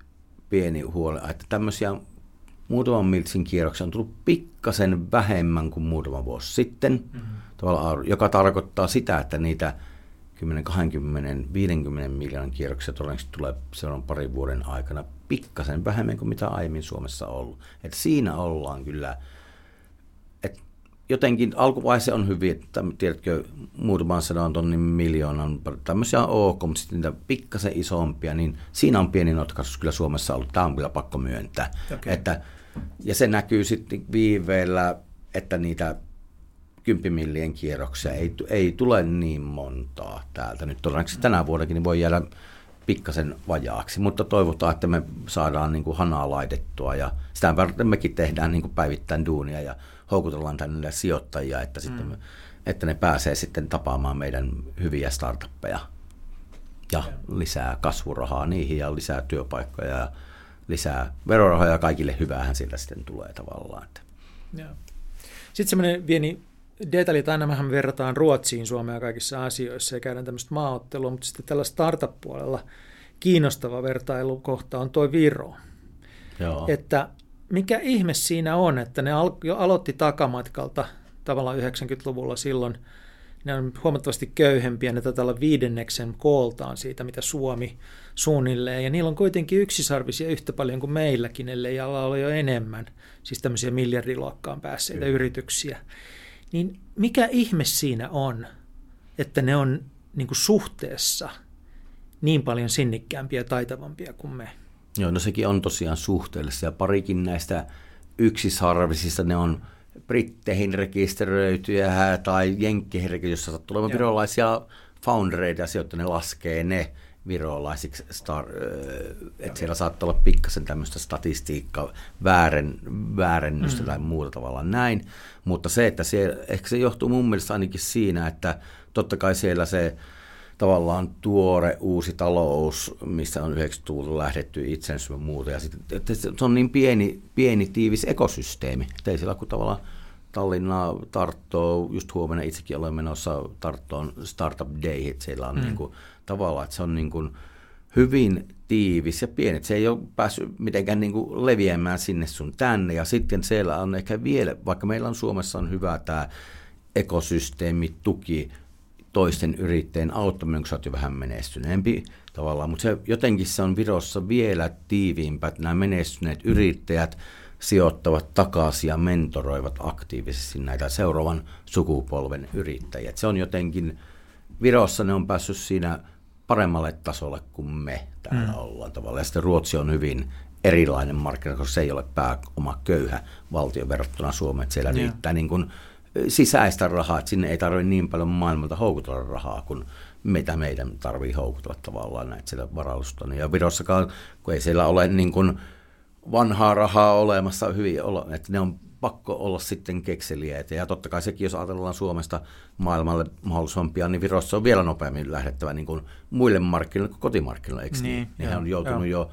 pieni huoli, että tämmöisiä muutaman miltsin kierroksia on tullut pikkasen vähemmän kuin muutama vuosi sitten, mm-hmm. joka tarkoittaa sitä, että niitä 10, 20, 50 miljoonan kierroksia todennäköisesti tulee seuraavan parin vuoden aikana pikkasen vähemmän kuin mitä aiemmin Suomessa on ollut. Että siinä ollaan kyllä jotenkin alkuvaiheessa on hyvin, että tiedätkö, muutaman sadan tonnin miljoonan, tämmöisiä on ok, mutta sitten niitä pikkasen isompia, niin siinä on pieni notkaisuus kyllä Suomessa ollut. Tämä on kyllä pakko myöntää. Okay. Että, ja se näkyy sitten viiveellä, että niitä kymppimillien kierroksia ei, ei tule niin montaa täältä. Nyt todennäköisesti tänä vuodekin niin voi jäädä pikkasen vajaaksi, mutta toivotaan, että me saadaan niin kuin hanaa laitettua ja sitä varten mekin tehdään niin kuin päivittäin duunia ja houkutellaan tänne sijoittajia, että, mm. sitten me, että ne pääsee sitten tapaamaan meidän hyviä startuppeja ja lisää kasvurahaa niihin ja lisää työpaikkoja ja lisää verorahoja ja kaikille hyväähän siitä sitten tulee tavallaan. Ja. Sitten semmoinen pieni detalji, aina mehän verrataan Ruotsiin Suomea kaikissa asioissa ja käydään tämmöistä maaottelua, mutta sitten tällä startup-puolella kiinnostava vertailukohta on tuo Viro. Joo. Että mikä ihme siinä on, että ne al- jo aloitti takamatkalta tavallaan 90-luvulla silloin, ne on huomattavasti köyhempiä, ne taitaa olla viidenneksen kooltaan siitä, mitä Suomi suunnilleen, ja niillä on kuitenkin yksisarvisia yhtä paljon kuin meilläkin, ellei ala ole jo enemmän, siis tämmöisiä miljardiluokkaan päässeitä Kyllä. yrityksiä. Niin mikä ihme siinä on, että ne on niin kuin suhteessa niin paljon sinnikkäämpiä ja taitavampia kuin me? Joo, no sekin on tosiaan suhteellista. Ja parikin näistä yksisarvisista ne on britteihin rekisteröityjä tai jenkkeihin rekisteröityjä, jossa sattuu olemaan virolaisia foundereita ja ne laskee ne virolaisiksi, star, että siellä saattaa olla pikkasen tämmöistä statistiikkaa, väären, väärennystä mm. tai muuta tavalla näin, mutta se, että siellä, ehkä se johtuu mun mielestä ainakin siinä, että totta kai siellä se tavallaan tuore uusi talous, missä on 90-luvulla lähdetty itsensä ja muuta. Ja sit, että se on niin pieni, pieni tiivis ekosysteemi, että ei siellä kun tavallaan Tallinna Tarttoo, just huomenna itsekin olen menossa Tarttoon Startup Day, että siellä on mm. niin kuin, tavallaan, että se on niin kuin hyvin tiivis ja pieni. Se ei ole päässyt mitenkään niin kuin leviämään sinne sun tänne. Ja sitten siellä on ehkä vielä, vaikka meillä on Suomessa on hyvä tämä ekosysteemi, tuki, toisten yrittäjien auttaminen, kun sä oot jo vähän menestyneempi tavallaan. Mutta se, jotenkin se on Virossa vielä tiiviimpää, että nämä menestyneet yrittäjät sijoittavat takaisin ja mentoroivat aktiivisesti näitä seuraavan sukupolven yrittäjiä. Et se on jotenkin, Virossa ne on päässyt siinä paremmalle tasolle kuin me täällä mm. ollaan tavallaan. Ja sitten Ruotsi on hyvin erilainen markkina, koska se ei ole pääoma köyhä valtio verrattuna Suomeen. Että siellä yeah. riittää niin kuin sisäistä rahaa, että sinne ei tarvitse niin paljon maailmalta houkutella rahaa, kun mitä meidän tarvii houkutella tavallaan näitä siellä varallusta. Ja Virossakaan, kun ei siellä ole niin kuin vanhaa rahaa olemassa hyvin, että ne on pakko olla sitten kekseliäitä. Ja totta kai sekin, jos ajatellaan Suomesta maailmalle mahdollisampia, niin Virossa on vielä nopeammin lähdettävä niin kuin muille markkinoille kuin kotimarkkinoille, eikö niin? niin? He on joutunut joo. jo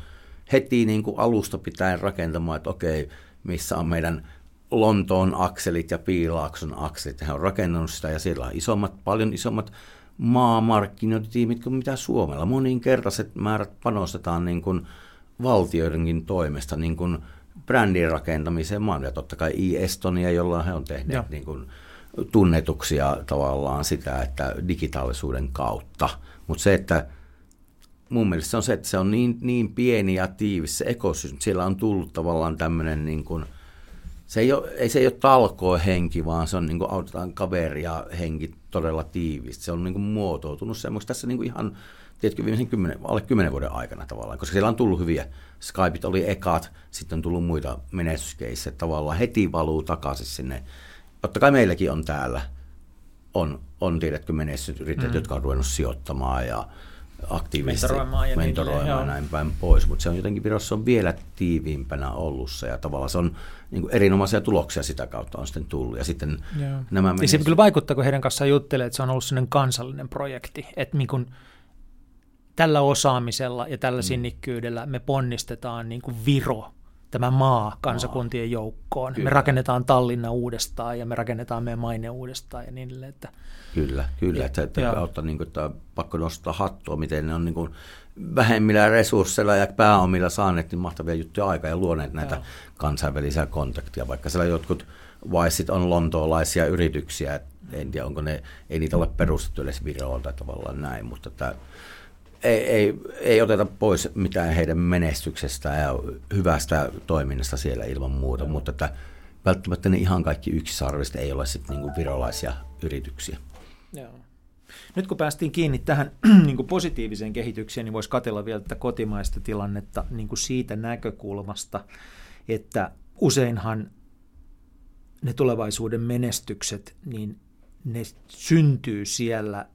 heti niin kuin alusta pitäen rakentamaan, että okei, missä on meidän Lontoon akselit ja Piilaakson akselit. He on rakennanut sitä ja siellä on isommat, paljon isommat maamarkkinointitiimit kuin mitä Suomella. Moninkertaiset määrät panostetaan niin kuin valtioidenkin toimesta niin kuin brändin rakentamiseen maan. Ja totta kai e-Estonia, jolla he on tehneet niin kuin tunnetuksia tavallaan sitä, että digitaalisuuden kautta. Mutta se, että mun mielestä se on se, että se on niin, niin pieni ja tiivis se ekosysteemi. Siellä on tullut tavallaan tämmöinen niin kuin, se ei ole, ei se ei ole talkoa henki, vaan se on niin kuin autetaan kaveria henki todella tiivisti. Se on niin kuin muotoutunut semmoista tässä niin kuin ihan, tiedätkö, viimeisen kymmenen, alle kymmenen vuoden aikana tavallaan, koska siellä on tullut hyviä. Skypeit oli ekat, sitten on tullut muita menestyskeissejä, tavallaan heti valuu takaisin sinne. Totta kai meilläkin on täällä, on, on tiedätkö menestysyrittäjät, mm. jotka on ruvennut sijoittamaan ja aktiivisesti mentoroimaan ja, mentoroimaan niin, ja näin päin pois, mutta se on jotenkin Virossa on vielä tiiviimpänä ollut se ja tavallaan se on niin kuin erinomaisia tuloksia sitä kautta on sitten tullut. Ja sitten Joo. nämä menestys... se kyllä vaikuttaa, kun heidän kanssaan juttelee, että se on ollut sellainen kansallinen projekti, että niin kuin tällä osaamisella ja tällä mm. sinnikkyydellä me ponnistetaan niin kuin Viro tämä maa kansakuntien joukkoon. Kyllä. Me rakennetaan Tallinna uudestaan ja me rakennetaan meidän maine uudestaan ja niin edelleen. Että, kyllä, kyllä. Että, että, kautta, niin kuin, että pakko nostaa hattua, miten ne on niin kuin, vähemmillä resursseilla ja pääomilla saaneet niin mahtavia juttuja aikaa ja luoneet näitä Joo. kansainvälisiä kontakteja, vaikka siellä jotkut Vaisit on lontoolaisia yrityksiä, en tiedä onko ne, ei niitä ole perustettu edes Viroon tai tavallaan näin, mutta tämä ei, ei, ei oteta pois mitään heidän menestyksestä ja hyvästä toiminnasta siellä ilman muuta, mutta että välttämättä ne ihan kaikki yksisarviset ei ole sitten niinku virolaisia yrityksiä. Joo. Nyt kun päästiin kiinni tähän niin kuin positiiviseen kehitykseen, niin voisi katella vielä tätä kotimaista tilannetta niin kuin siitä näkökulmasta, että useinhan ne tulevaisuuden menestykset, niin ne syntyy siellä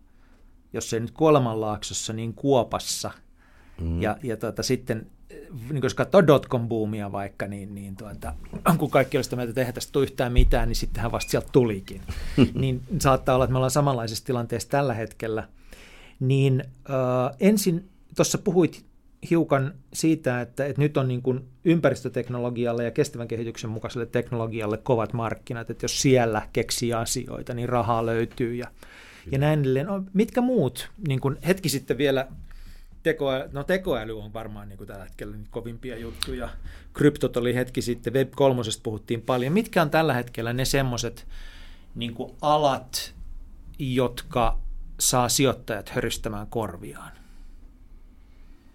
jos ei nyt kuolemanlaaksossa, niin Kuopassa. Mm. Ja, ja tuota, sitten, niin jos katsoo dotcom-boomia vaikka, niin, niin tuota, kun kaikki olisi mieltä, että eihän tästä tule yhtään mitään, niin sittenhän vasta sieltä tulikin. niin saattaa olla, että me ollaan samanlaisessa tilanteessa tällä hetkellä. Niin äh, ensin tuossa puhuit hiukan siitä, että, että nyt on niin kuin ympäristöteknologialle ja kestävän kehityksen mukaiselle teknologialle kovat markkinat, että jos siellä keksii asioita, niin rahaa löytyy ja ja näin edelleen. No, mitkä muut, niin kuin hetki sitten vielä tekoäly, no tekoäly on varmaan niin kuin tällä hetkellä niin kovimpia juttuja. Kryptot oli hetki sitten, Web 3 puhuttiin paljon. Mitkä on tällä hetkellä ne semmoiset niin alat, jotka saa sijoittajat höristämään korviaan?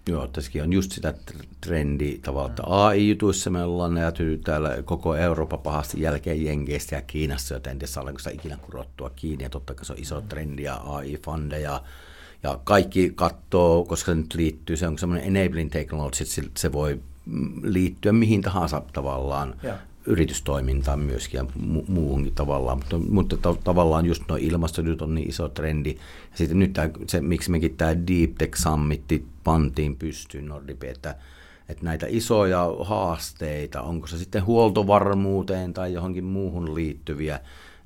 Joo, tässäkin on just sitä trendi tavallaan, että AI-jutuissa me ollaan näyty täällä koko Eurooppa pahasti jälkeen Jenkeistä ja Kiinassa, joten en tiedä saadaanko sitä ikinä kurottua kiinni, ja totta kai se on iso trendi ja AI-fundeja, ja kaikki katsoo, koska se nyt liittyy, se on semmoinen enabling technology, että se voi liittyä mihin tahansa tavallaan ja yritystoimintaan myöskin ja mu- muuhunkin tavallaan, mutta, mutta ta- tavallaan just nuo ilmastojutut on niin iso trendi. Ja sitten nyt tämä, se, miksi mekin tämä Deep Tech Summitti pantiin pystyyn Nordipi, että, että näitä isoja haasteita, onko se sitten huoltovarmuuteen tai johonkin muuhun liittyviä,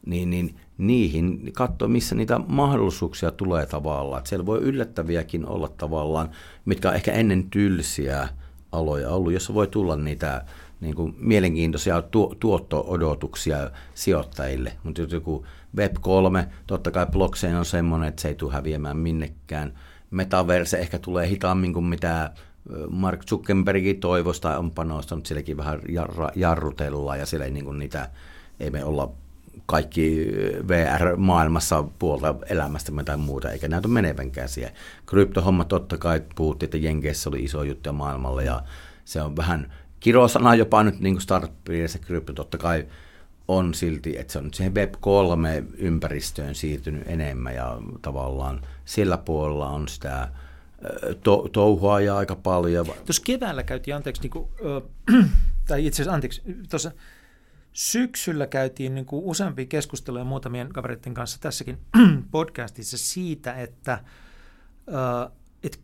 niin, niin niihin katsoa, missä niitä mahdollisuuksia tulee tavallaan. Että siellä voi yllättäviäkin olla tavallaan, mitkä on ehkä ennen tylsiä aloja ollut, jossa voi tulla niitä niin kuin mielenkiintoisia tu- tuotto-odotuksia sijoittajille. Mutta joku Web3, totta kai blockchain on semmoinen, että se ei tule häviämään minnekään. Metaverse ehkä tulee hitaammin kuin mitä Mark Zuckerbergin toivoisi tai on panostanut, sielläkin vähän jarrutellaan ja siellä ei niin kuin niitä, ei me olla kaikki VR-maailmassa puolta elämästä tai muuta, eikä näytä menevänkään siihen. Kryptohomma totta kai puhuttiin, että Jenkeissä oli iso juttu maailmalla ja se on vähän kirosana jopa nyt niin startup-piirissä krypto totta kai on silti, että se on nyt siihen Web3-ympäristöön siirtynyt enemmän ja tavallaan sillä puolella on sitä to, touhua ja aika paljon. Tuossa keväällä käytiin, anteeksi, niin kuin, äh, tai itse asiassa anteeksi, tuossa syksyllä käytiin niin kuin useampia keskusteluja muutamien kavereiden kanssa tässäkin podcastissa siitä, että, että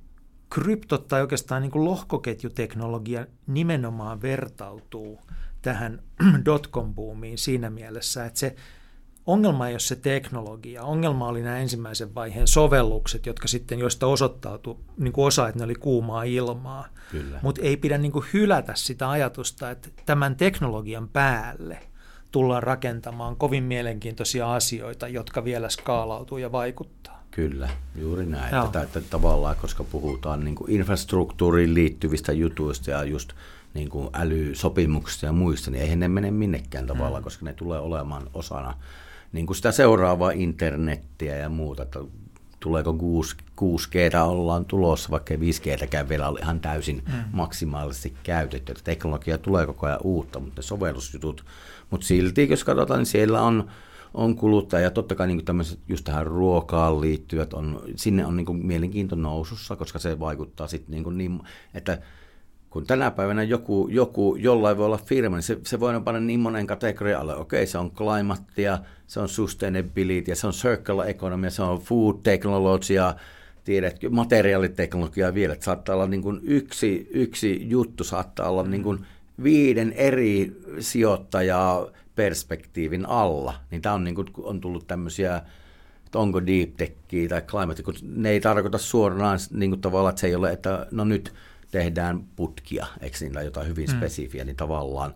kryptot tai oikeastaan niin kuin lohkoketjuteknologia nimenomaan vertautuu tähän dotcom-boomiin siinä mielessä, että se ongelma ei ole se teknologia. Ongelma oli nämä ensimmäisen vaiheen sovellukset, jotka sitten, joista osoittautui niin kuin osa, että ne oli kuumaa ilmaa. Mutta ei pidä niin kuin hylätä sitä ajatusta, että tämän teknologian päälle tullaan rakentamaan kovin mielenkiintoisia asioita, jotka vielä skaalautuu ja vaikuttaa. Kyllä, juuri näin. Että, että tavallaan, koska puhutaan niin kuin infrastruktuuriin liittyvistä jutuista ja just niin kuin älysopimuksista ja muista, niin eihän ne mene minnekään tavallaan, mm. koska ne tulee olemaan osana niin kuin sitä seuraavaa internettiä ja muuta, että tuleeko 6, 6G ollaan tulossa, vaikka 5Gtäkään vielä ole ihan täysin mm. maksimaalisesti käytetty. Että teknologia tulee koko ajan uutta, mutta ne sovellusjutut, mutta silti jos katsotaan, niin siellä on, on kuluttaja, ja totta kai niin tämmöiset just tähän ruokaan liittyvät, on, sinne on niin mielenkiinto nousussa, koska se vaikuttaa sitten niin, niin että kun tänä päivänä joku, joku jollain voi olla firma, niin se, se voi panna niin monen kategorian alle. Okei, se on climatea, se on sustainability, se on circular economy, se on food technology, tiedätkö, materiaaliteknologia vielä. Että saattaa olla niin kuin yksi, yksi juttu, saattaa olla niin kuin viiden eri sijoittajaa perspektiivin alla. Niin tämä on, niin kuin, on tullut tämmöisiä että onko deep techia tai climate, kun ne ei tarkoita suoraan niin kuin tavallaan, että se ei ole, että no nyt – tehdään putkia, eikö niillä jotain hyvin mm. spesifiä, niin tavallaan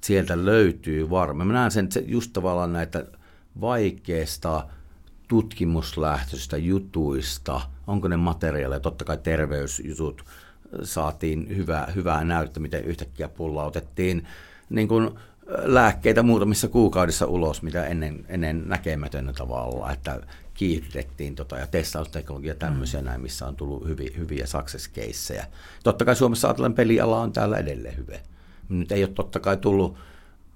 sieltä löytyy varmaan. Mä näen sen just tavallaan näitä vaikeista tutkimuslähtöistä jutuista, onko ne materiaaleja, totta kai terveysjutut saatiin hyvää, hyvää näyttöä, miten yhtäkkiä pullautettiin niin kuin lääkkeitä muutamissa kuukaudissa ulos, mitä ennen, ennen näkemätöntä tavalla, että kiihdytettiin tota, ja testausteknologia tämmöisiä mm. näin, missä on tullut hyviä, hyviä success caseja. Totta kai Suomessa ajatellen peliala on täällä edelleen hyvä. Nyt ei ole totta kai tullut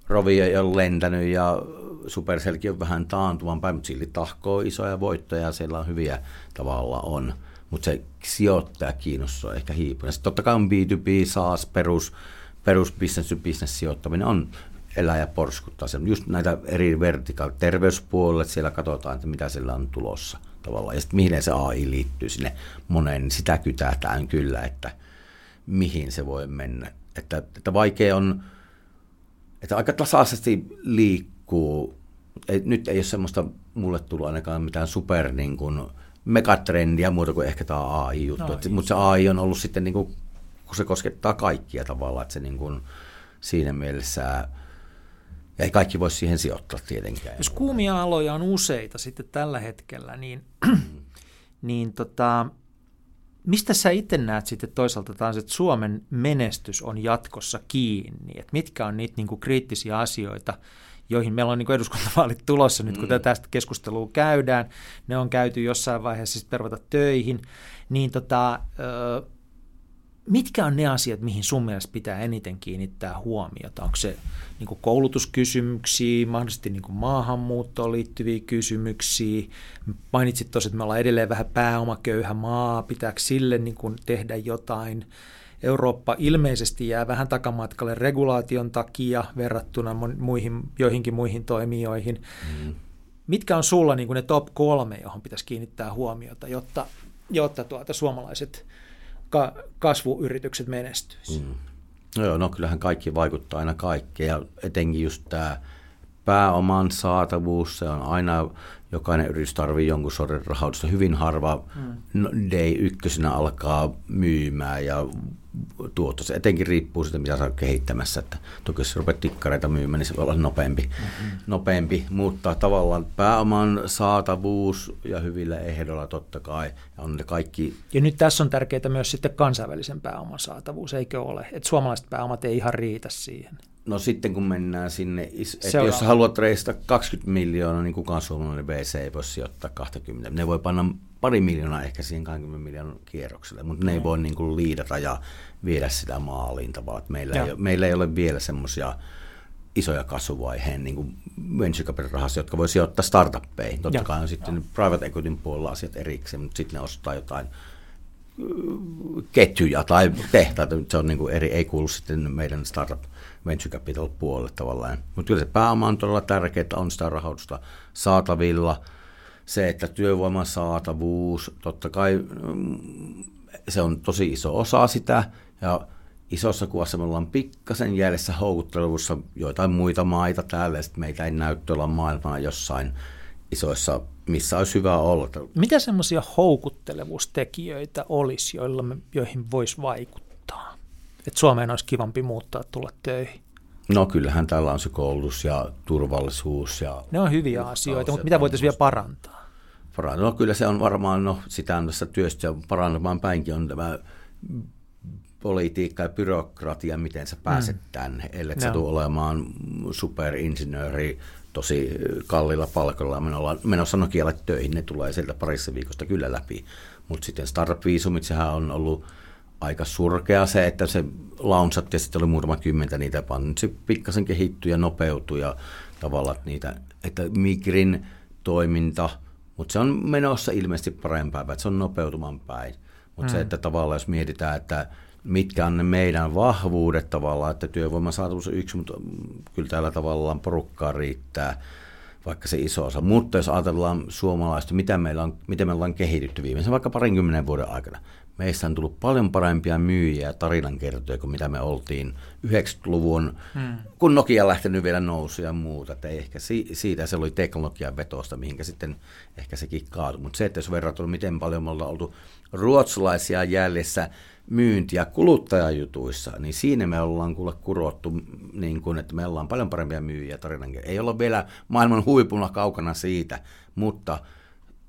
Rovi ei ole lentänyt ja Supercellkin on vähän taantuvan päin, mutta silti tahkoo isoja voittoja ja siellä on hyviä tavalla on. Mutta se sijoittaja kiinnostaa ehkä hiipunut. Sitten totta kai on B2B, SaaS, perus, perus business to business sijoittaminen on elää ja porskuttaa. Se just näitä eri vertikaal terveyspuolelle, siellä katsotaan, että mitä sillä on tulossa tavallaan. Ja sitten mihin se AI liittyy sinne moneen, niin sitä kytätään kyllä, että mihin se voi mennä. Että, että vaikea on, että aika tasaisesti liikkuu. Ei, nyt ei ole semmoista mulle tullut ainakaan mitään super niin kuin, megatrendiä muuta kuin ehkä tämä AI-juttu. No, mutta se AI on ollut sitten, niin kuin, kun se koskettaa kaikkia tavallaan, että se niin kuin, siinä mielessä ja ei kaikki voi siihen sijoittaa tietenkään. Jos kuumia aloja on useita sitten tällä hetkellä, niin, niin tota, mistä sä itse näet sitten toisaalta taas, että Suomen menestys on jatkossa kiinni? Että mitkä on niitä niin kuin kriittisiä asioita, joihin meillä on niin eduskuntavaalit tulossa nyt, kun mm. tästä keskustelua käydään. Ne on käyty jossain vaiheessa sitten pervata töihin. Niin tota, mitkä on ne asiat, mihin sun mielestä pitää eniten kiinnittää huomiota? Onko se niin koulutuskysymyksiä, mahdollisesti niin maahanmuuttoon liittyviä kysymyksiä? Mainitsit tosiaan, että me ollaan edelleen vähän pääomaköyhä maa, pitääkö sille niin tehdä jotain? Eurooppa ilmeisesti jää vähän takamatkalle regulaation takia verrattuna muihin, joihinkin muihin toimijoihin. Mm. Mitkä on sulla niin ne top kolme, johon pitäisi kiinnittää huomiota, jotta, jotta tuota, suomalaiset ka- kasvuyritykset menestyisivät? Mm. No joo, no kyllähän kaikki vaikuttaa aina kaikkeen ja etenkin just tämä pääoman saatavuus, se on aina, jokainen yritys tarvii jonkun sortin rahoitusta. Hyvin harva mm. day ykkösenä alkaa myymään ja tuotto. Se etenkin riippuu siitä, mitä saa kehittämässä. Että toki jos rupeat tikkareita myymään, niin se voi olla nopeampi, mm-hmm. nopeampi. mutta tavallaan pääoman saatavuus ja hyvillä ehdoilla totta kai on ne kaikki. Ja nyt tässä on tärkeää myös sitten kansainvälisen pääoman saatavuus, eikö ole? Että suomalaiset pääomat ei ihan riitä siihen. No sitten kun mennään sinne, että jos haluat reistä 20 miljoonaa, niin kukaan suomalainen VC ei voi sijoittaa 20. Ne voi panna pari miljoonaa ehkä siihen 20 miljoonan kierrokselle, mutta ne ei mm. voi niin kuin liidata ja viedä sitä maaliin tavallaan. Meillä, ei, meillä ei ole vielä semmoisia isoja kasvuvaiheen niin kuin venture capital rahastoja, jotka voi sijoittaa startuppeihin. Totta ja. kai on sitten ja. private equityn puolella asiat erikseen, mutta sitten ne ostaa jotain ketjuja tai tehtaita. Se on niin kuin eri, ei kuulu sitten meidän startup venture capital puolelle tavallaan. Mutta kyllä se pääoma on todella tärkeää, että on sitä rahoitusta saatavilla. Se, että työvoiman saatavuus, totta kai mm, se on tosi iso osa sitä. Ja isossa kuvassa me ollaan pikkasen jäljessä houkuttelevussa joitain muita maita täällä, ja meitä ei näy tuolla maailmalla jossain isoissa, missä olisi hyvä olla. Mitä semmoisia houkuttelevuustekijöitä olisi, joilla me, joihin voisi vaikuttaa? Että Suomeen olisi kivampi muuttaa tulla töihin? No kyllähän täällä on se koulutus ja turvallisuus. Ja ne on hyviä asioita, mutta mitä voitaisiin vielä parantaa? No kyllä se on varmaan, no sitä on tässä työstä parantamaan päinkin on tämä politiikka ja byrokratia, miten sä pääset mm. tänne, ellei no. sä tule olemaan superinsinööri tosi kallilla palkalla menossa Nokialle töihin, ne tulee sieltä parissa viikosta kyllä läpi. Mutta sitten startup-viisumit, sehän on ollut aika surkea se, että se launsat ja sitten oli muutama kymmentä niitä vaan Nyt se pikkasen kehittyi ja nopeutui ja tavallaan niitä, että Migrin toiminta, mutta se on menossa ilmeisesti parempaa, että se on nopeutuman päin. Mutta mm. se, että tavallaan jos mietitään, että mitkä on ne meidän vahvuudet tavallaan, että työvoiman saatavuus on yksi, mutta kyllä täällä tavallaan porukkaa riittää, vaikka se iso osa. Mutta jos ajatellaan suomalaista, mitä meillä on, miten me ollaan kehitytty viimeisen vaikka parinkymmenen vuoden aikana, meistä on tullut paljon parempia myyjiä ja tarinankertoja kuin mitä me oltiin 90-luvun, hmm. kun Nokia lähtenyt vielä nousu ja muuta. Että ehkä si- siitä se oli teknologian vetosta, mihinkä sitten ehkä sekin kaatui. Mutta se, että jos verrattuna miten paljon me ollaan oltu ruotsalaisia jäljessä myynti- ja kuluttajajutuissa, niin siinä me ollaan kuule kurottu, niin kuin, että me ollaan paljon parempia myyjiä tarinankertoja. Ei olla vielä maailman huipulla kaukana siitä, mutta –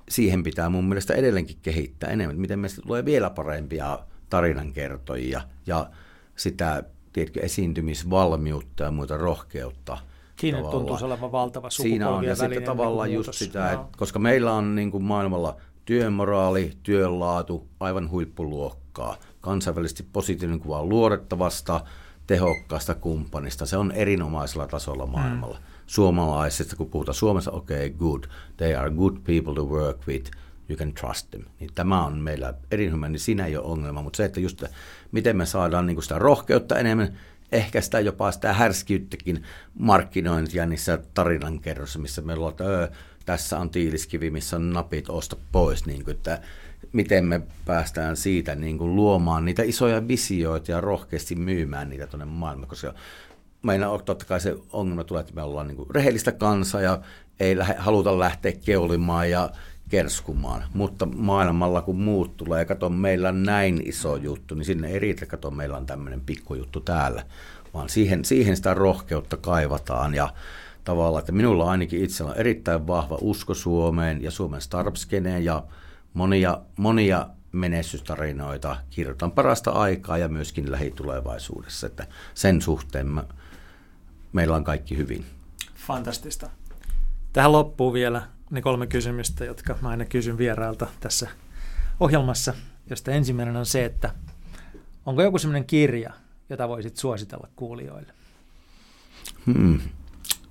siihen pitää mun mielestä edelleenkin kehittää enemmän, miten meistä tulee vielä parempia tarinankertojia ja sitä tiedätkö, esiintymisvalmiutta ja muuta rohkeutta. Siinä tuntuu olevan valtava Siinä on, ja sitten tavallaan just sitä, että, koska meillä on niin kuin maailmalla työmoraali, työnlaatu, aivan huippuluokkaa, kansainvälisesti positiivinen kuva luodettavasta, tehokkaasta kumppanista, se on erinomaisella tasolla maailmalla. Mm suomalaisista, kun puhutaan Suomessa, okei, okay, good, they are good people to work with, you can trust them. Niin tämä on meillä erinomainen, niin siinä ei ole ongelma, mutta se, että just miten me saadaan niin sitä rohkeutta enemmän, ehkä sitä jopa sitä härskiyttäkin markkinointia niissä tarinankerrossa, missä meillä on, että tässä on tiiliskivi, missä on napit, osta pois, niin kuin, että miten me päästään siitä niin kuin luomaan niitä isoja visioita ja rohkeasti myymään niitä tuonne maailmaan, koska meillä on totta kai se ongelma tulee, että me ollaan niin rehellistä kansaa ja ei lähe, haluta lähteä keulimaan ja kerskumaan. Mutta maailmalla kun muut tulee, kato meillä on näin iso juttu, niin sinne ei riitä, kato meillä on tämmöinen pikkujuttu täällä. Vaan siihen, siihen sitä rohkeutta kaivataan ja tavallaan, että minulla ainakin itsellä on erittäin vahva usko Suomeen ja Suomen startup ja monia, monia menestystarinoita kirjoitan parasta aikaa ja myöskin lähitulevaisuudessa, että sen suhteen mä meillä on kaikki hyvin. Fantastista. Tähän loppuu vielä ne kolme kysymystä, jotka mä aina kysyn vierailta tässä ohjelmassa, josta ensimmäinen on se, että onko joku sellainen kirja, jota voisit suositella kuulijoille? Hmm.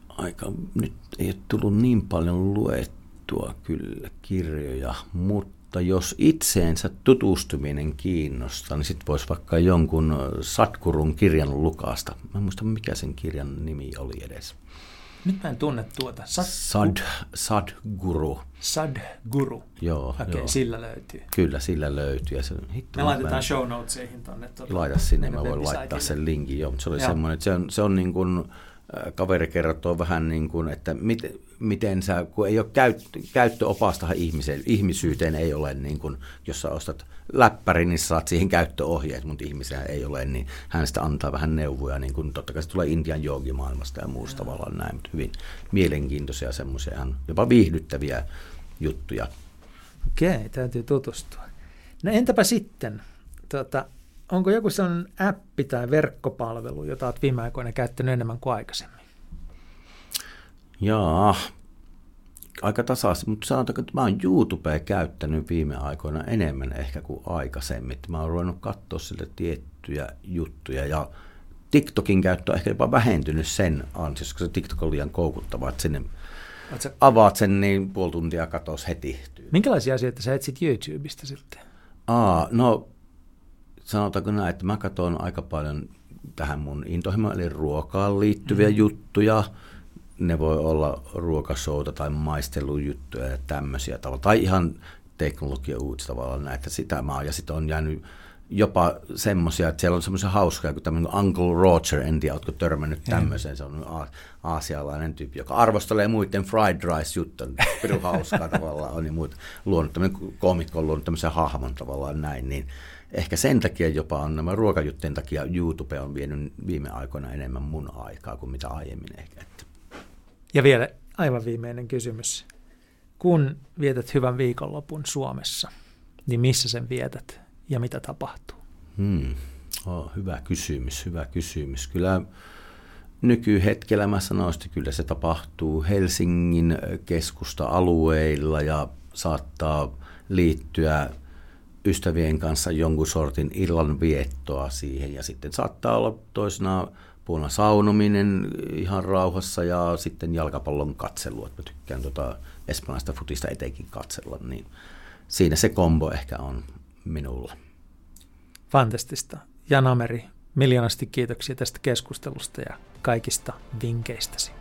Aika, nyt ei ole tullut niin paljon luettua kyllä kirjoja, mutta mutta jos itseensä tutustuminen kiinnostaa, niin sitten voisi vaikka jonkun Satkurun kirjan lukasta. Mä en muista, mikä sen kirjan nimi oli edes. Nyt mä en tunne tuota. Sat... Sad, Sadguru. Sadguru. Joo. Okei, okay, sillä löytyy. Kyllä, sillä löytyy. Ja se, hitto, me laitetaan mä... show notesihin tonne. Tuota, Laita sinne, mä voin laittaa sen linkin. Joo, se oli semmoinen, että se on, se on niin kuin, kaveri kertoo vähän niin kuin, että miten, miten sä, kun ei ole käyt, käyttöopasta ihmiseen, ihmisyyteen ei ole niin kuin, jos sä ostat läppärin, niin saat siihen käyttöohjeet, mutta ihmisiä ei ole, niin hän sitä antaa vähän neuvoja, niin kuin totta kai se tulee Intian joogimaailmasta ja muusta mm. tavallaan näin, mutta hyvin mielenkiintoisia semmoisia, jopa viihdyttäviä juttuja. Okei, täytyy tutustua. No entäpä sitten, tuota, onko joku sellainen appi tai verkkopalvelu, jota olet viime aikoina käyttänyt enemmän kuin aikaisemmin? Jaa, aika tasaisesti, mutta sanotaanko, että mä oon YouTubea käyttänyt viime aikoina enemmän ehkä kuin aikaisemmin. Mä oon ruvennut katsoa sille tiettyjä juttuja ja TikTokin käyttö on ehkä jopa vähentynyt sen ansiosta, koska se TikTok on liian koukuttava, että sinne avaat sen niin puoli tuntia katos heti. Minkälaisia asioita sä etsit YouTubesta sitten? Aa, no sanotaanko näin, että mä katson aika paljon tähän mun intohimoon, eli ruokaan liittyviä mm. juttuja. Ne voi olla ruokashouta tai maistelujuttuja ja tämmöisiä tavalla. Tai ihan teknologia uutista tavallaan näitä sitä mä oon. Ja sitten on jäänyt jopa semmoisia, että siellä on semmoisia hauskoja kuin tämmöinen Uncle Roger, en tiedä, oletko törmännyt tämmöiseen, se on aasialainen tyyppi, joka arvostelee muiden fried rice juttuja, pirun hauskaa tavallaan on ja muut luonut, tämmöinen komikko on luonut tämmöisen hahmon tavallaan näin, niin ehkä sen takia jopa on nämä ruokajuttujen takia YouTube on vienyt viime aikoina enemmän mun aikaa kuin mitä aiemmin ehkä. Ja vielä aivan viimeinen kysymys. Kun vietät hyvän viikonlopun Suomessa, niin missä sen vietät ja mitä tapahtuu? Hmm. Oh, hyvä kysymys, hyvä kysymys. Kyllä nykyhetkellä mä sanoisin, että kyllä se tapahtuu Helsingin keskusta-alueilla ja saattaa liittyä ystävien kanssa jonkun sortin illan viettoa siihen ja sitten saattaa olla toisena puolena saunominen ihan rauhassa ja sitten jalkapallon katselu, että mä tykkään tota espanjalaista futista etenkin katsella, niin siinä se kombo ehkä on minulla. Fantastista. Jan Ameri, miljoonasti kiitoksia tästä keskustelusta ja kaikista vinkkeistäsi.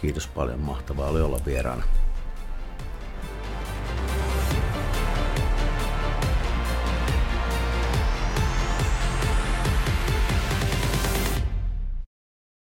Kiitos paljon, mahtavaa oli olla vieraana.